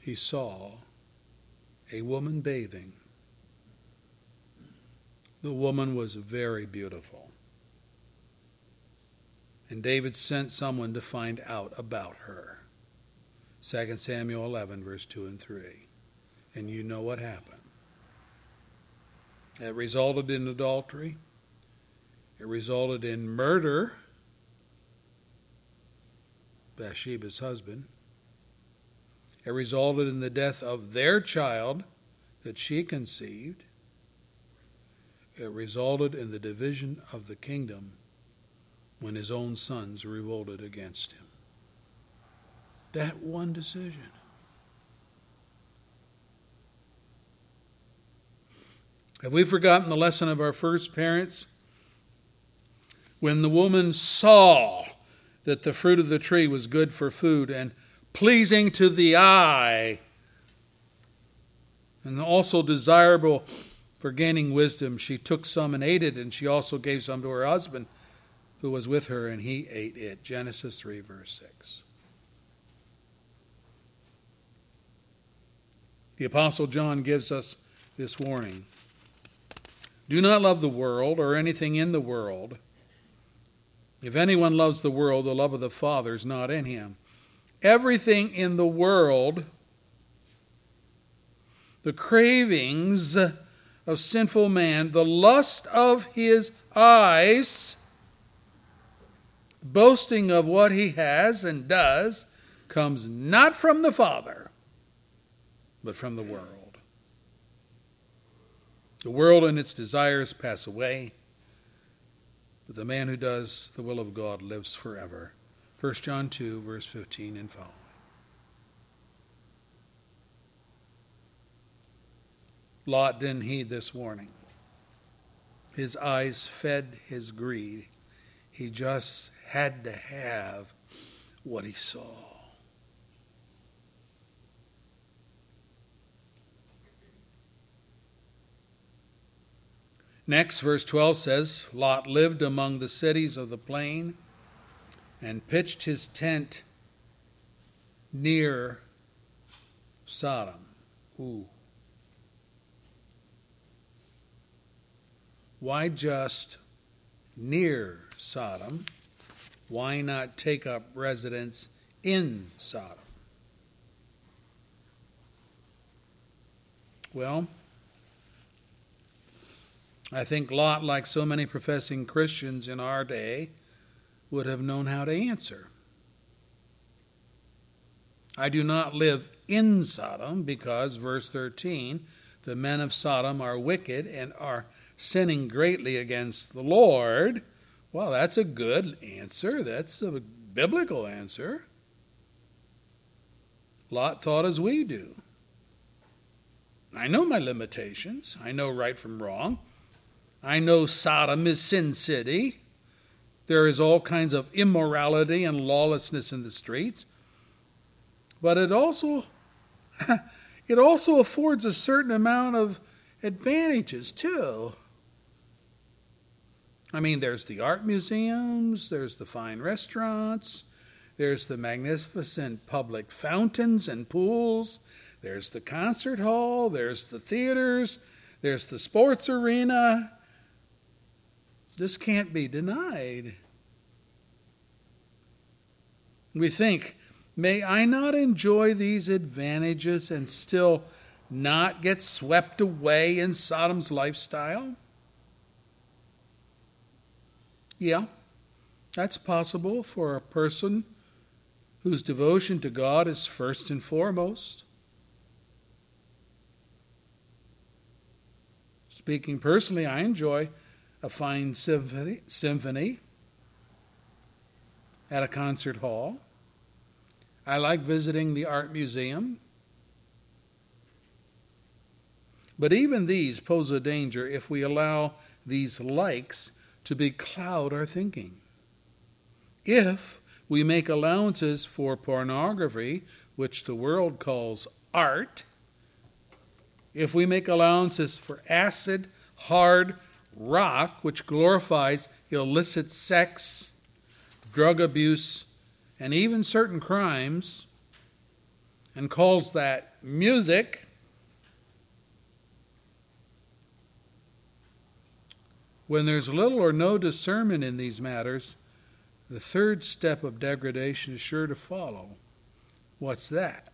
he saw a woman bathing. The woman was very beautiful. And David sent someone to find out about her. 2 Samuel 11, verse 2 and 3. And you know what happened. It resulted in adultery. It resulted in murder, Bathsheba's husband. It resulted in the death of their child that she conceived. It resulted in the division of the kingdom when his own sons revolted against him. That one decision. Have we forgotten the lesson of our first parents? When the woman saw that the fruit of the tree was good for food and pleasing to the eye, and also desirable for gaining wisdom, she took some and ate it, and she also gave some to her husband, who was with her, and he ate it. Genesis 3, verse 6. The Apostle John gives us this warning Do not love the world or anything in the world. If anyone loves the world, the love of the Father is not in him. Everything in the world, the cravings of sinful man, the lust of his eyes, boasting of what he has and does, comes not from the Father, but from the world. The world and its desires pass away, but the man who does the will of God lives forever. 1 John 2, verse 15 and following. Lot didn't heed this warning. His eyes fed his greed. He just had to have what he saw. Next, verse 12 says Lot lived among the cities of the plain and pitched his tent near Sodom. Ooh. Why just near Sodom? Why not take up residence in Sodom? Well, I think Lot, like so many professing Christians in our day, would have known how to answer. I do not live in Sodom because, verse 13, the men of Sodom are wicked and are sinning greatly against the Lord. Well, that's a good answer. That's a biblical answer. Lot thought as we do. I know my limitations. I know right from wrong. I know Sodom is Sin City. There is all kinds of immorality and lawlessness in the streets. But it also it also affords a certain amount of advantages too. I mean, there's the art museums, there's the fine restaurants, there's the magnificent public fountains and pools, there's the concert hall, there's the theaters, there's the sports arena. This can't be denied. We think, may I not enjoy these advantages and still not get swept away in Sodom's lifestyle? Yeah, that's possible for a person whose devotion to God is first and foremost. Speaking personally, I enjoy a fine symphony, at a concert hall. I like visiting the art museum. But even these pose a danger if we allow these likes to becloud our thinking. If we make allowances for pornography, which the world calls art, if we make allowances for acid, hard rock, which glorifies illicit sex, drug abuse, and even certain crimes, and calls that music, When there's little or no discernment in these matters, the third step of degradation is sure to follow. What's that?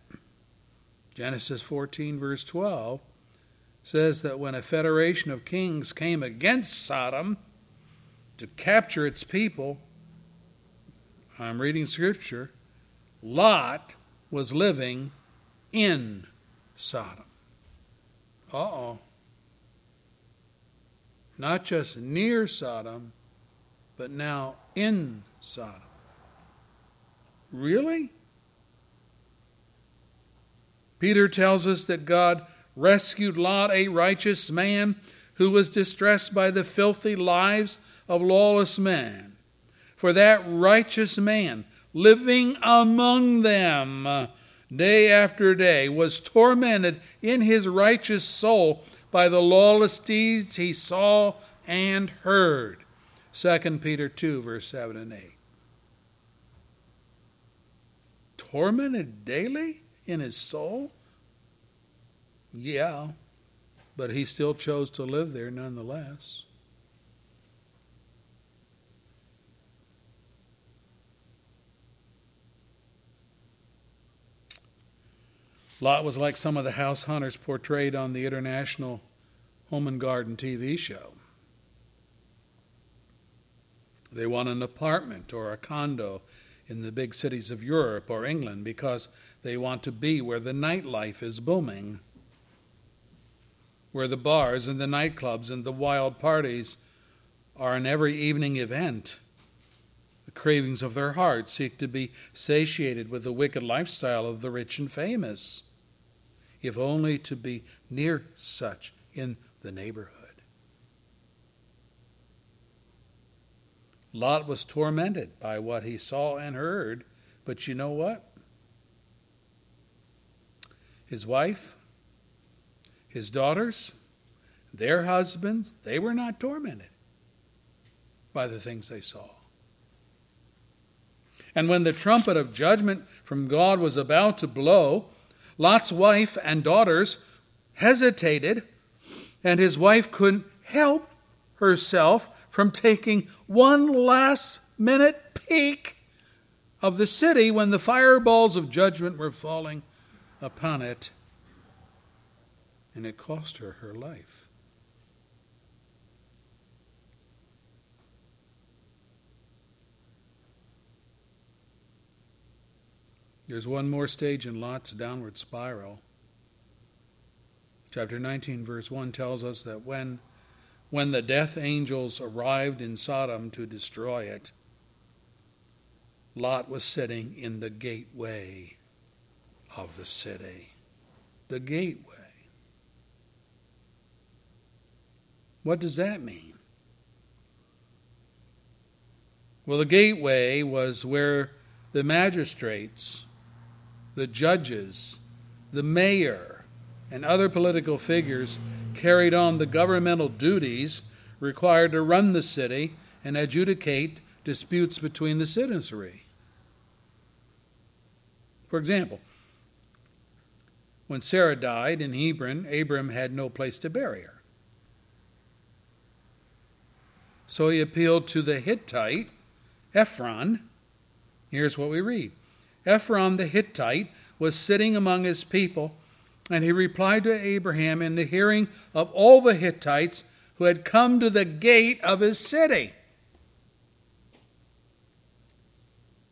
Genesis 14, verse 12, says that when a federation of kings came against Sodom to capture its people, I'm reading scripture, Lot was living in Sodom. Uh oh not just near Sodom, but now in Sodom. Really? Peter tells us that God rescued Lot, a righteous man who was distressed by the filthy lives of lawless men. For that righteous man, living among them day after day, was tormented in his righteous soul by the lawless deeds he saw and heard. 2 Peter 2, verse 7 and 8. Tormented daily in his soul? Yeah, but he still chose to live there nonetheless. Lot was like some of the house hunters portrayed on the international Home and Garden TV show. They want an apartment or a condo in the big cities of Europe or England because they want to be where the nightlife is booming, where the bars and the nightclubs and the wild parties are an every evening event. The cravings of their hearts seek to be satiated with the wicked lifestyle of the rich and famous if only to be near such in the neighborhood. Lot was tormented by what he saw and heard, but you know what? His wife, his daughters, their husbands, they were not tormented by the things they saw. And when the trumpet of judgment from God was about to blow, Lot's wife and daughters hesitated, and his wife couldn't help herself from taking one last minute peek of the city when the fireballs of judgment were falling upon it, and it cost her her life. There's one more stage in Lot's downward spiral. Chapter 19, verse 1 tells us that when, when the death angels arrived in Sodom to destroy it, Lot was sitting in the gateway of the city. The gateway. What does that mean? Well, the gateway was where the magistrates the judges, the mayor, and other political figures carried on the governmental duties required to run the city and adjudicate disputes between the citizenry. For example, when Sarah died in Hebron, Abram had no place to bury her. So he appealed to the Hittite, Ephron. Here's what we read Ephron the Hittite was sitting among his people, and he replied to Abraham in the hearing of all the Hittites who had come to the gate of his city.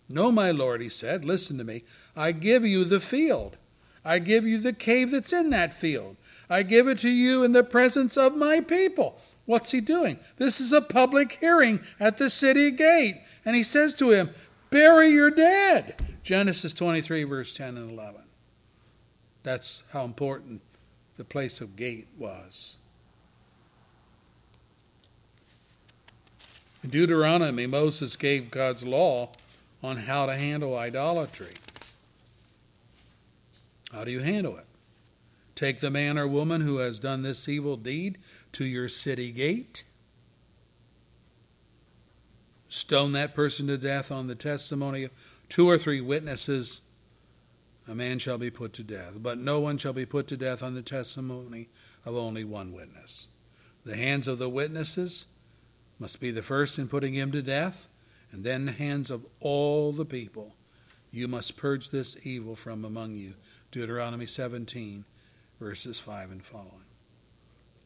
No, my lord, he said, listen to me. I give you the field. I give you the cave that's in that field. I give it to you in the presence of my people. What's he doing? This is a public hearing at the city gate. And he says to him, Bury your dead. Genesis 23, verse 10 and 11. That's how important the place of gate was. In Deuteronomy, Moses gave God's law on how to handle idolatry. How do you handle it? Take the man or woman who has done this evil deed to your city gate. Stone that person to death on the testimony of two or three witnesses, a man shall be put to death. But no one shall be put to death on the testimony of only one witness. The hands of the witnesses must be the first in putting him to death, and then the hands of all the people. You must purge this evil from among you. Deuteronomy 17, verses 5 and following.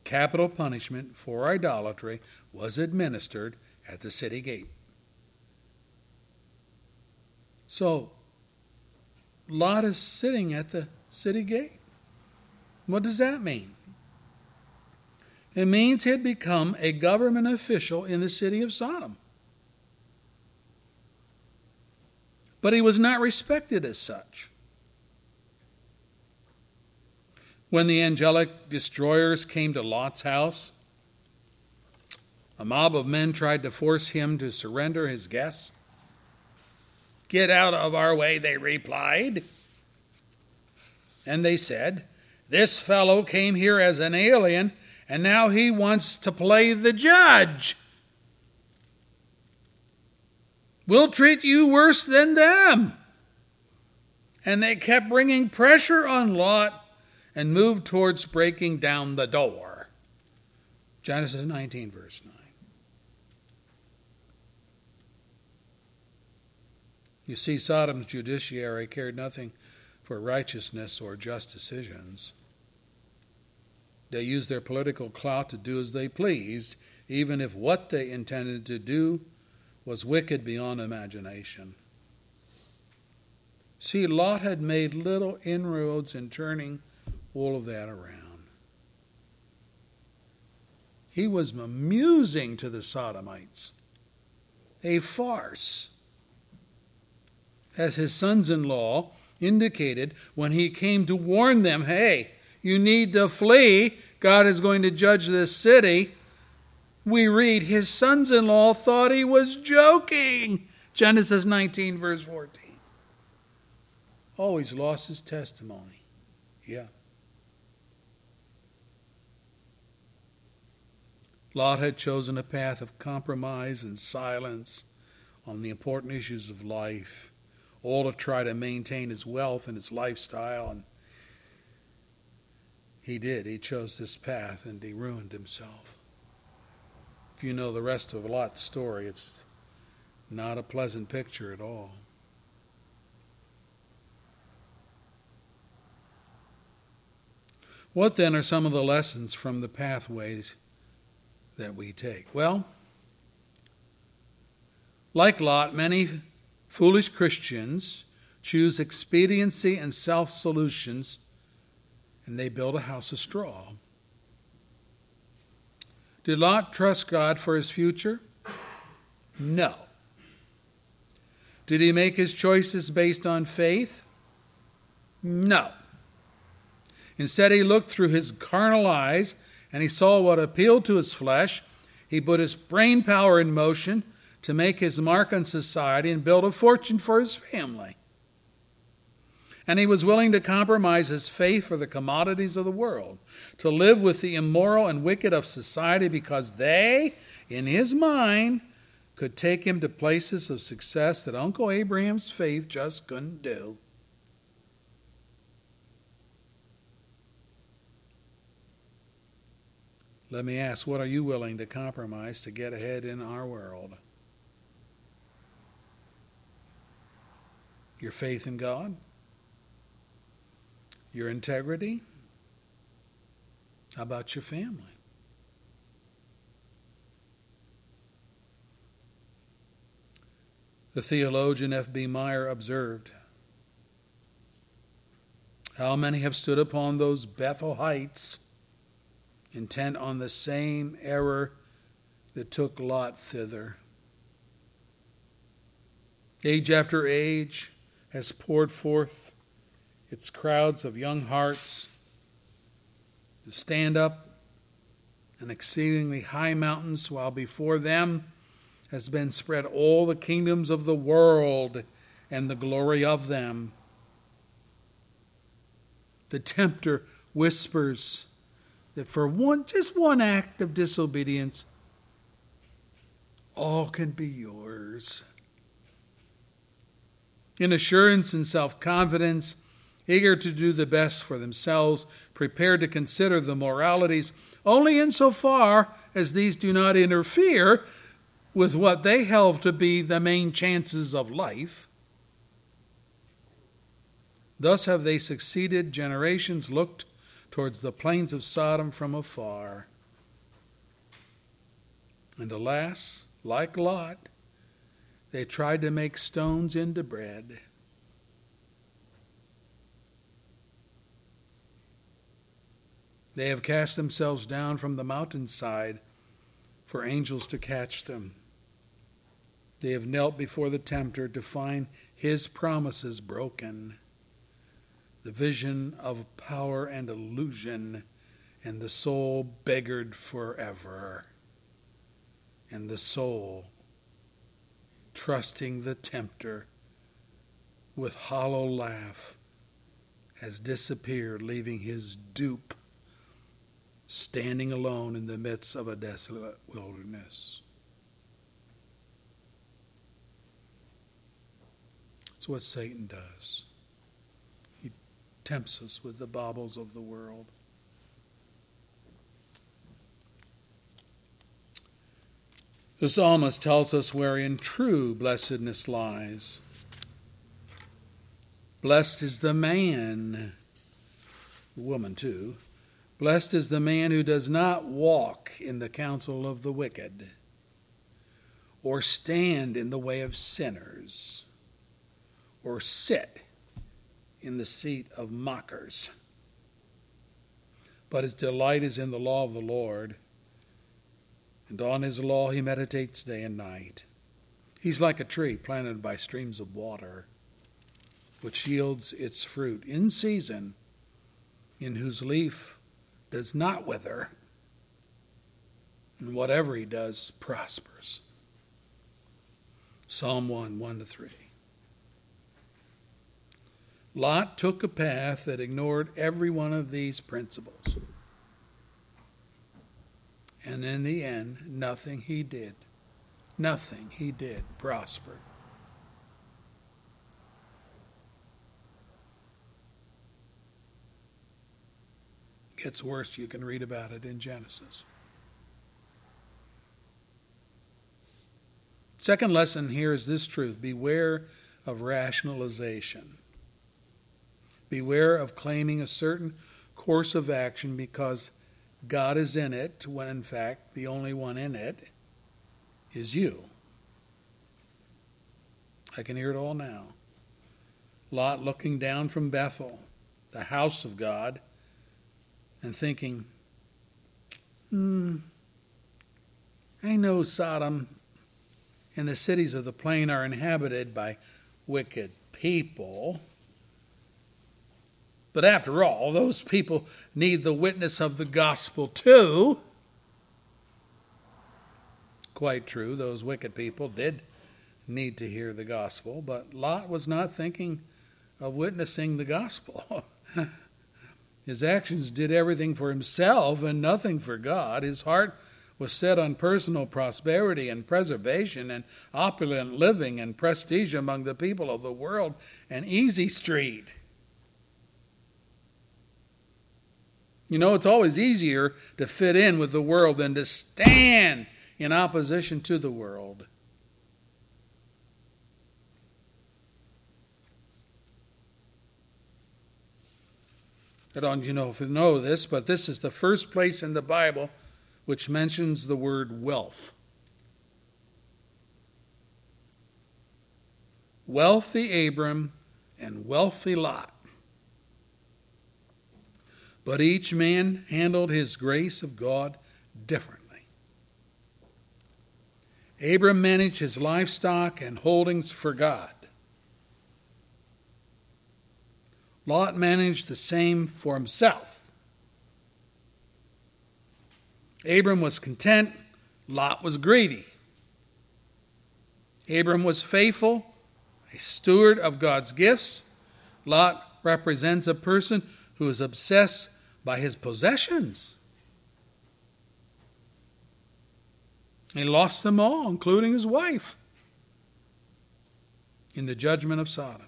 Capital punishment for idolatry was administered at the city gate. So, Lot is sitting at the city gate. What does that mean? It means he had become a government official in the city of Sodom. But he was not respected as such. When the angelic destroyers came to Lot's house, a mob of men tried to force him to surrender his guests. Get out of our way, they replied. And they said, This fellow came here as an alien, and now he wants to play the judge. We'll treat you worse than them. And they kept bringing pressure on Lot and moved towards breaking down the door. Genesis 19, verse 9. You see, Sodom's judiciary cared nothing for righteousness or just decisions. They used their political clout to do as they pleased, even if what they intended to do was wicked beyond imagination. See, Lot had made little inroads in turning all of that around. He was amusing to the Sodomites, a farce. As his sons in law indicated when he came to warn them hey, you need to flee, God is going to judge this city we read his sons in law thought he was joking. Genesis 19, verse 14. Always lost his testimony. Yeah. Lot had chosen a path of compromise and silence on the important issues of life, all to try to maintain his wealth and his lifestyle. And he did. He chose this path and he ruined himself If you know the rest of Lot's story, it's not a pleasant picture at all. What then are some of the lessons from the pathways that we take? Well, like Lot, many foolish Christians choose expediency and self solutions and they build a house of straw. Did Lot trust God for his future? No. Did he make his choices based on faith? No. Instead, he looked through his carnal eyes and he saw what appealed to his flesh. He put his brain power in motion to make his mark on society and build a fortune for his family. And he was willing to compromise his faith for the commodities of the world, to live with the immoral and wicked of society because they, in his mind, could take him to places of success that Uncle Abraham's faith just couldn't do. Let me ask, what are you willing to compromise to get ahead in our world? Your faith in God? Your integrity? How about your family? The theologian F.B. Meyer observed How many have stood upon those Bethel heights, intent on the same error that took Lot thither? Age after age has poured forth its crowds of young hearts to stand up on exceedingly high mountains, while before them has been spread all the kingdoms of the world and the glory of them. The tempter whispers that for one just one act of disobedience all can be yours. In assurance and self-confidence, eager to do the best for themselves, prepared to consider the moralities only insofar as these do not interfere with what they held to be the main chances of life. Thus have they succeeded. Generations looked towards the plains of Sodom from afar. And alas, like Lot, they tried to make stones into bread. They have cast themselves down from the mountainside for angels to catch them. They have knelt before the tempter to find his promises broken. The vision of power and illusion, and the soul beggared forever. And the soul, trusting the tempter with hollow laugh, has disappeared, leaving his dupe standing alone in the midst of a desolate wilderness. It's what Satan does. Tempts us with the baubles of the world. The psalmist tells us wherein true blessedness lies. Blessed is the man, the woman too. Blessed is the man who does not walk in the counsel of the wicked, or stand in the way of sinners, or sit in the seat of mockers. But his delight is in the law of the Lord and on his law he meditates day and night. He's like a tree planted by streams of water, which yields its fruit in season, in whose leaf does not wither, and whatever he does prospers. Psalm 1 1 to 3. Lot took a path that ignored every one of these principles. And in the end, nothing he did, nothing he did prospered. Gets worse, you can read about it in Genesis. Second lesson here is this truth beware of rationalization. Beware of claiming a certain course of action because God is in it, when in fact the only one in it is you. I can hear it all now. Lot looking down from Bethel, the house of God, and thinking, hmm, I know Sodom and the cities of the plain are inhabited by wicked people. But after all, those people need the witness of the gospel too. Quite true, those wicked people did need to hear the gospel, but Lot was not thinking of witnessing the gospel. His actions did everything for himself and nothing for God. His heart was set on personal prosperity and preservation and opulent living and prestige among the people of the world and easy street. You know, it's always easier to fit in with the world than to stand in opposition to the world. I don't you know if you know this, but this is the first place in the Bible which mentions the word wealth. Wealthy Abram and wealthy Lot. But each man handled his grace of God differently. Abram managed his livestock and holdings for God. Lot managed the same for himself. Abram was content, Lot was greedy. Abram was faithful, a steward of God's gifts. Lot represents a person who is obsessed by his possessions. He lost them all, including his wife, in the judgment of Sodom.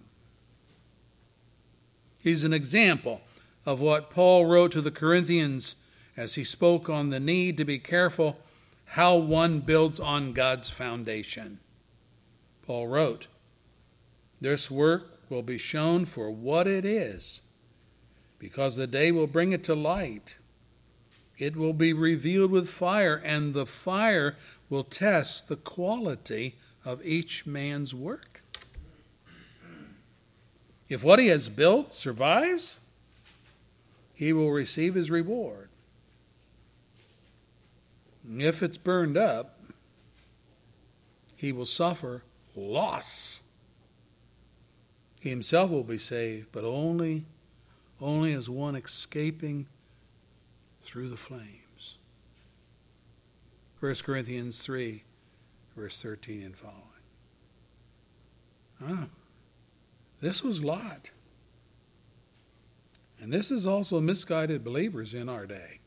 He's an example of what Paul wrote to the Corinthians as he spoke on the need to be careful how one builds on God's foundation. Paul wrote, This work will be shown for what it is because the day will bring it to light. It will be revealed with fire, and the fire will test the quality of each man's work. If what he has built survives, he will receive his reward. If it's burned up, he will suffer loss. He himself will be saved, but only only as one escaping through the flames. 1 Corinthians 3, verse 13 and following. Ah, this was Lot. And this is also misguided believers in our day.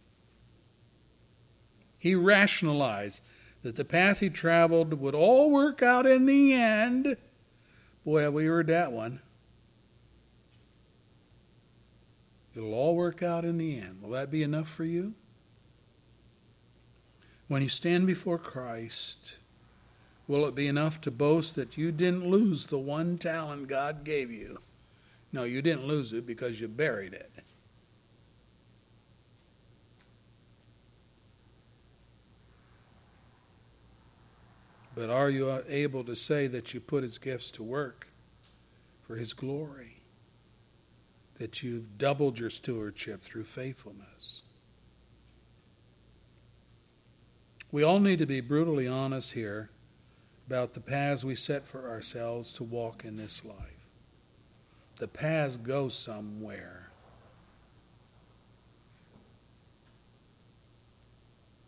He rationalized that the path he traveled would all work out in the end, Boy, have we heard that one. It'll all work out in the end. Will that be enough for you? When you stand before Christ, will it be enough to boast that you didn't lose the one talent God gave you? No, you didn't lose it because you buried it. But are you able to say that you put his gifts to work for his glory? That you've doubled your stewardship through faithfulness? We all need to be brutally honest here about the paths we set for ourselves to walk in this life. The paths go somewhere.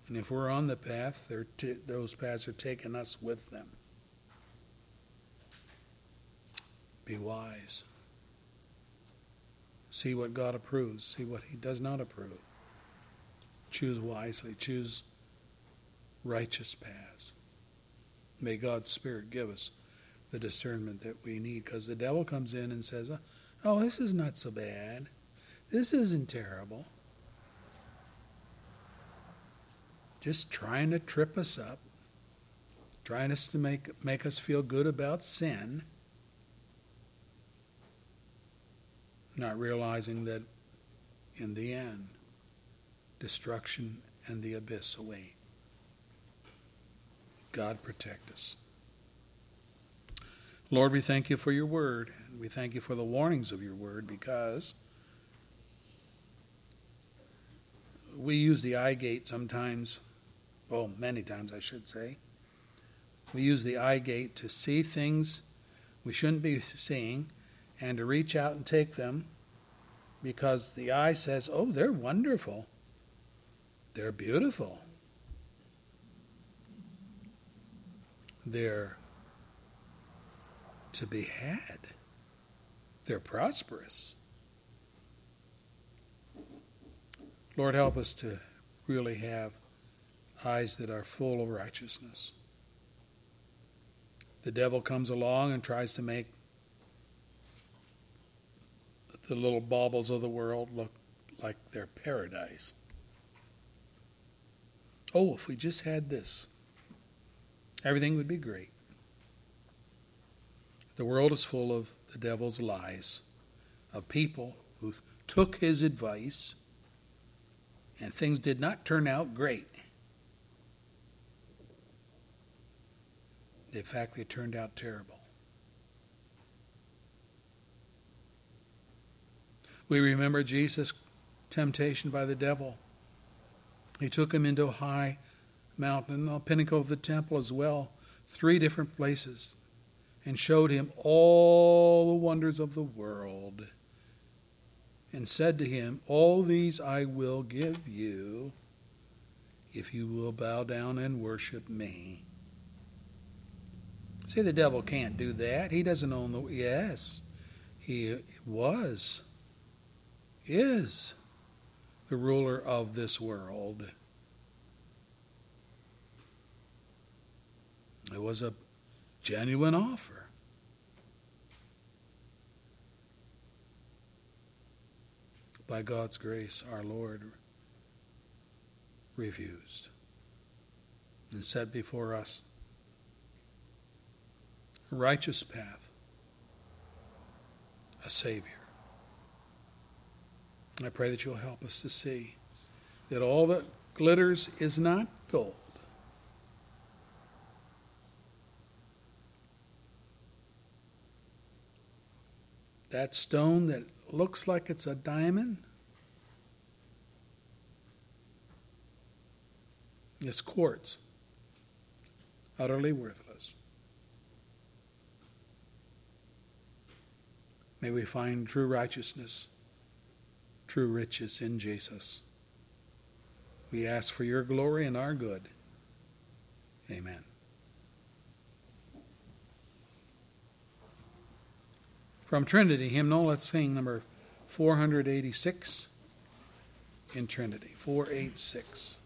And if we're on the path, t- those paths are taking us with them. Be wise. See what God approves, see what He does not approve. Choose wisely, choose righteous paths. May God's Spirit give us the discernment that we need because the devil comes in and says, uh, Oh, this is not so bad. This isn't terrible. just trying to trip us up, trying us to make, make us feel good about sin, not realizing that in the end, destruction and the abyss await. God protect us. Lord, we thank you for your word, and we thank you for the warnings of your word because we use the eye gate sometimes oh, many times I should say. We use the eye gate to see things we shouldn't be seeing and to reach out and take them because the eye says, oh, they're wonderful. They're beautiful. They're to be had. They're prosperous. Lord, help us to really have eyes that are full of righteousness. The devil comes along and tries to make the little baubles of the world look like their paradise. Oh, if we just had this, everything would be great. The world is full of the devil's lies, of people who took his advice and things did not turn out great. In fact, they turned out terrible. We remember Jesus' temptation by the devil. He took him into a high mountain, the pinnacle of the temple as well, three different places, and showed him all the wonders of the world, and said to him, All these I will give you if you will bow down and worship me. See, the devil can't do that. He doesn't own the. Yes, he was, is the ruler of this world. It was a genuine offer. By God's grace, our Lord refused and set before us a righteous path, a Savior. I pray that you'll help us to see that all that glitters is not gold. That stone that looks like it's a diamond is quartz, utterly worthless. May we find true righteousness, true riches in Jesus. We ask for your glory and our good. Amen. From Trinity hymnal, let's sing number 486 in Trinity. 486.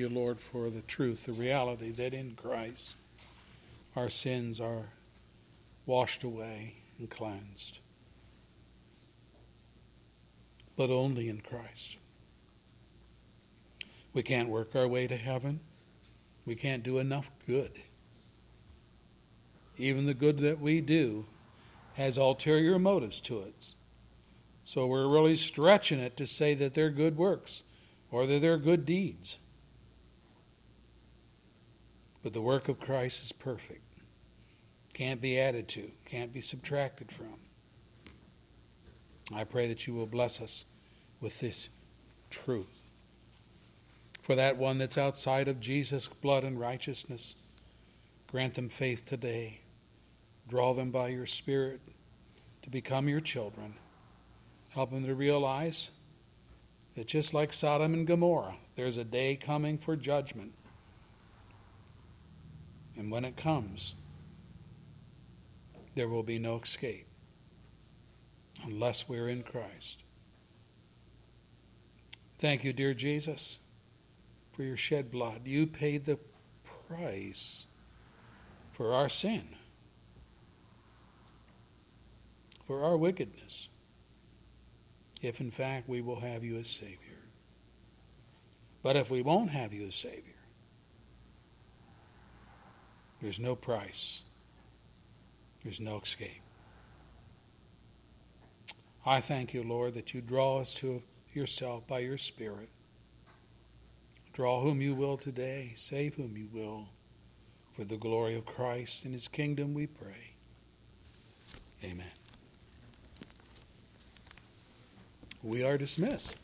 You, Lord, for the truth, the reality that in Christ our sins are washed away and cleansed. But only in Christ. We can't work our way to heaven. We can't do enough good. Even the good that we do has ulterior motives to it. So we're really stretching it to say that they're good works or that they're good deeds. But the work of Christ is perfect. Can't be added to, can't be subtracted from. I pray that you will bless us with this truth. For that one that's outside of Jesus' blood and righteousness, grant them faith today. Draw them by your Spirit to become your children. Help them to realize that just like Sodom and Gomorrah, there's a day coming for judgment. And when it comes, there will be no escape unless we're in Christ. Thank you, dear Jesus, for your shed blood. You paid the price for our sin. for our wickedness, if in fact we will have you as Savior. But if we won't have you as Savior, there's no price, there's no escape. I thank you, Lord, that you draw us to yourself by your Spirit. Draw whom you will today, save whom you will. For the glory of Christ and his kingdom, we pray. Amen. We are dismissed.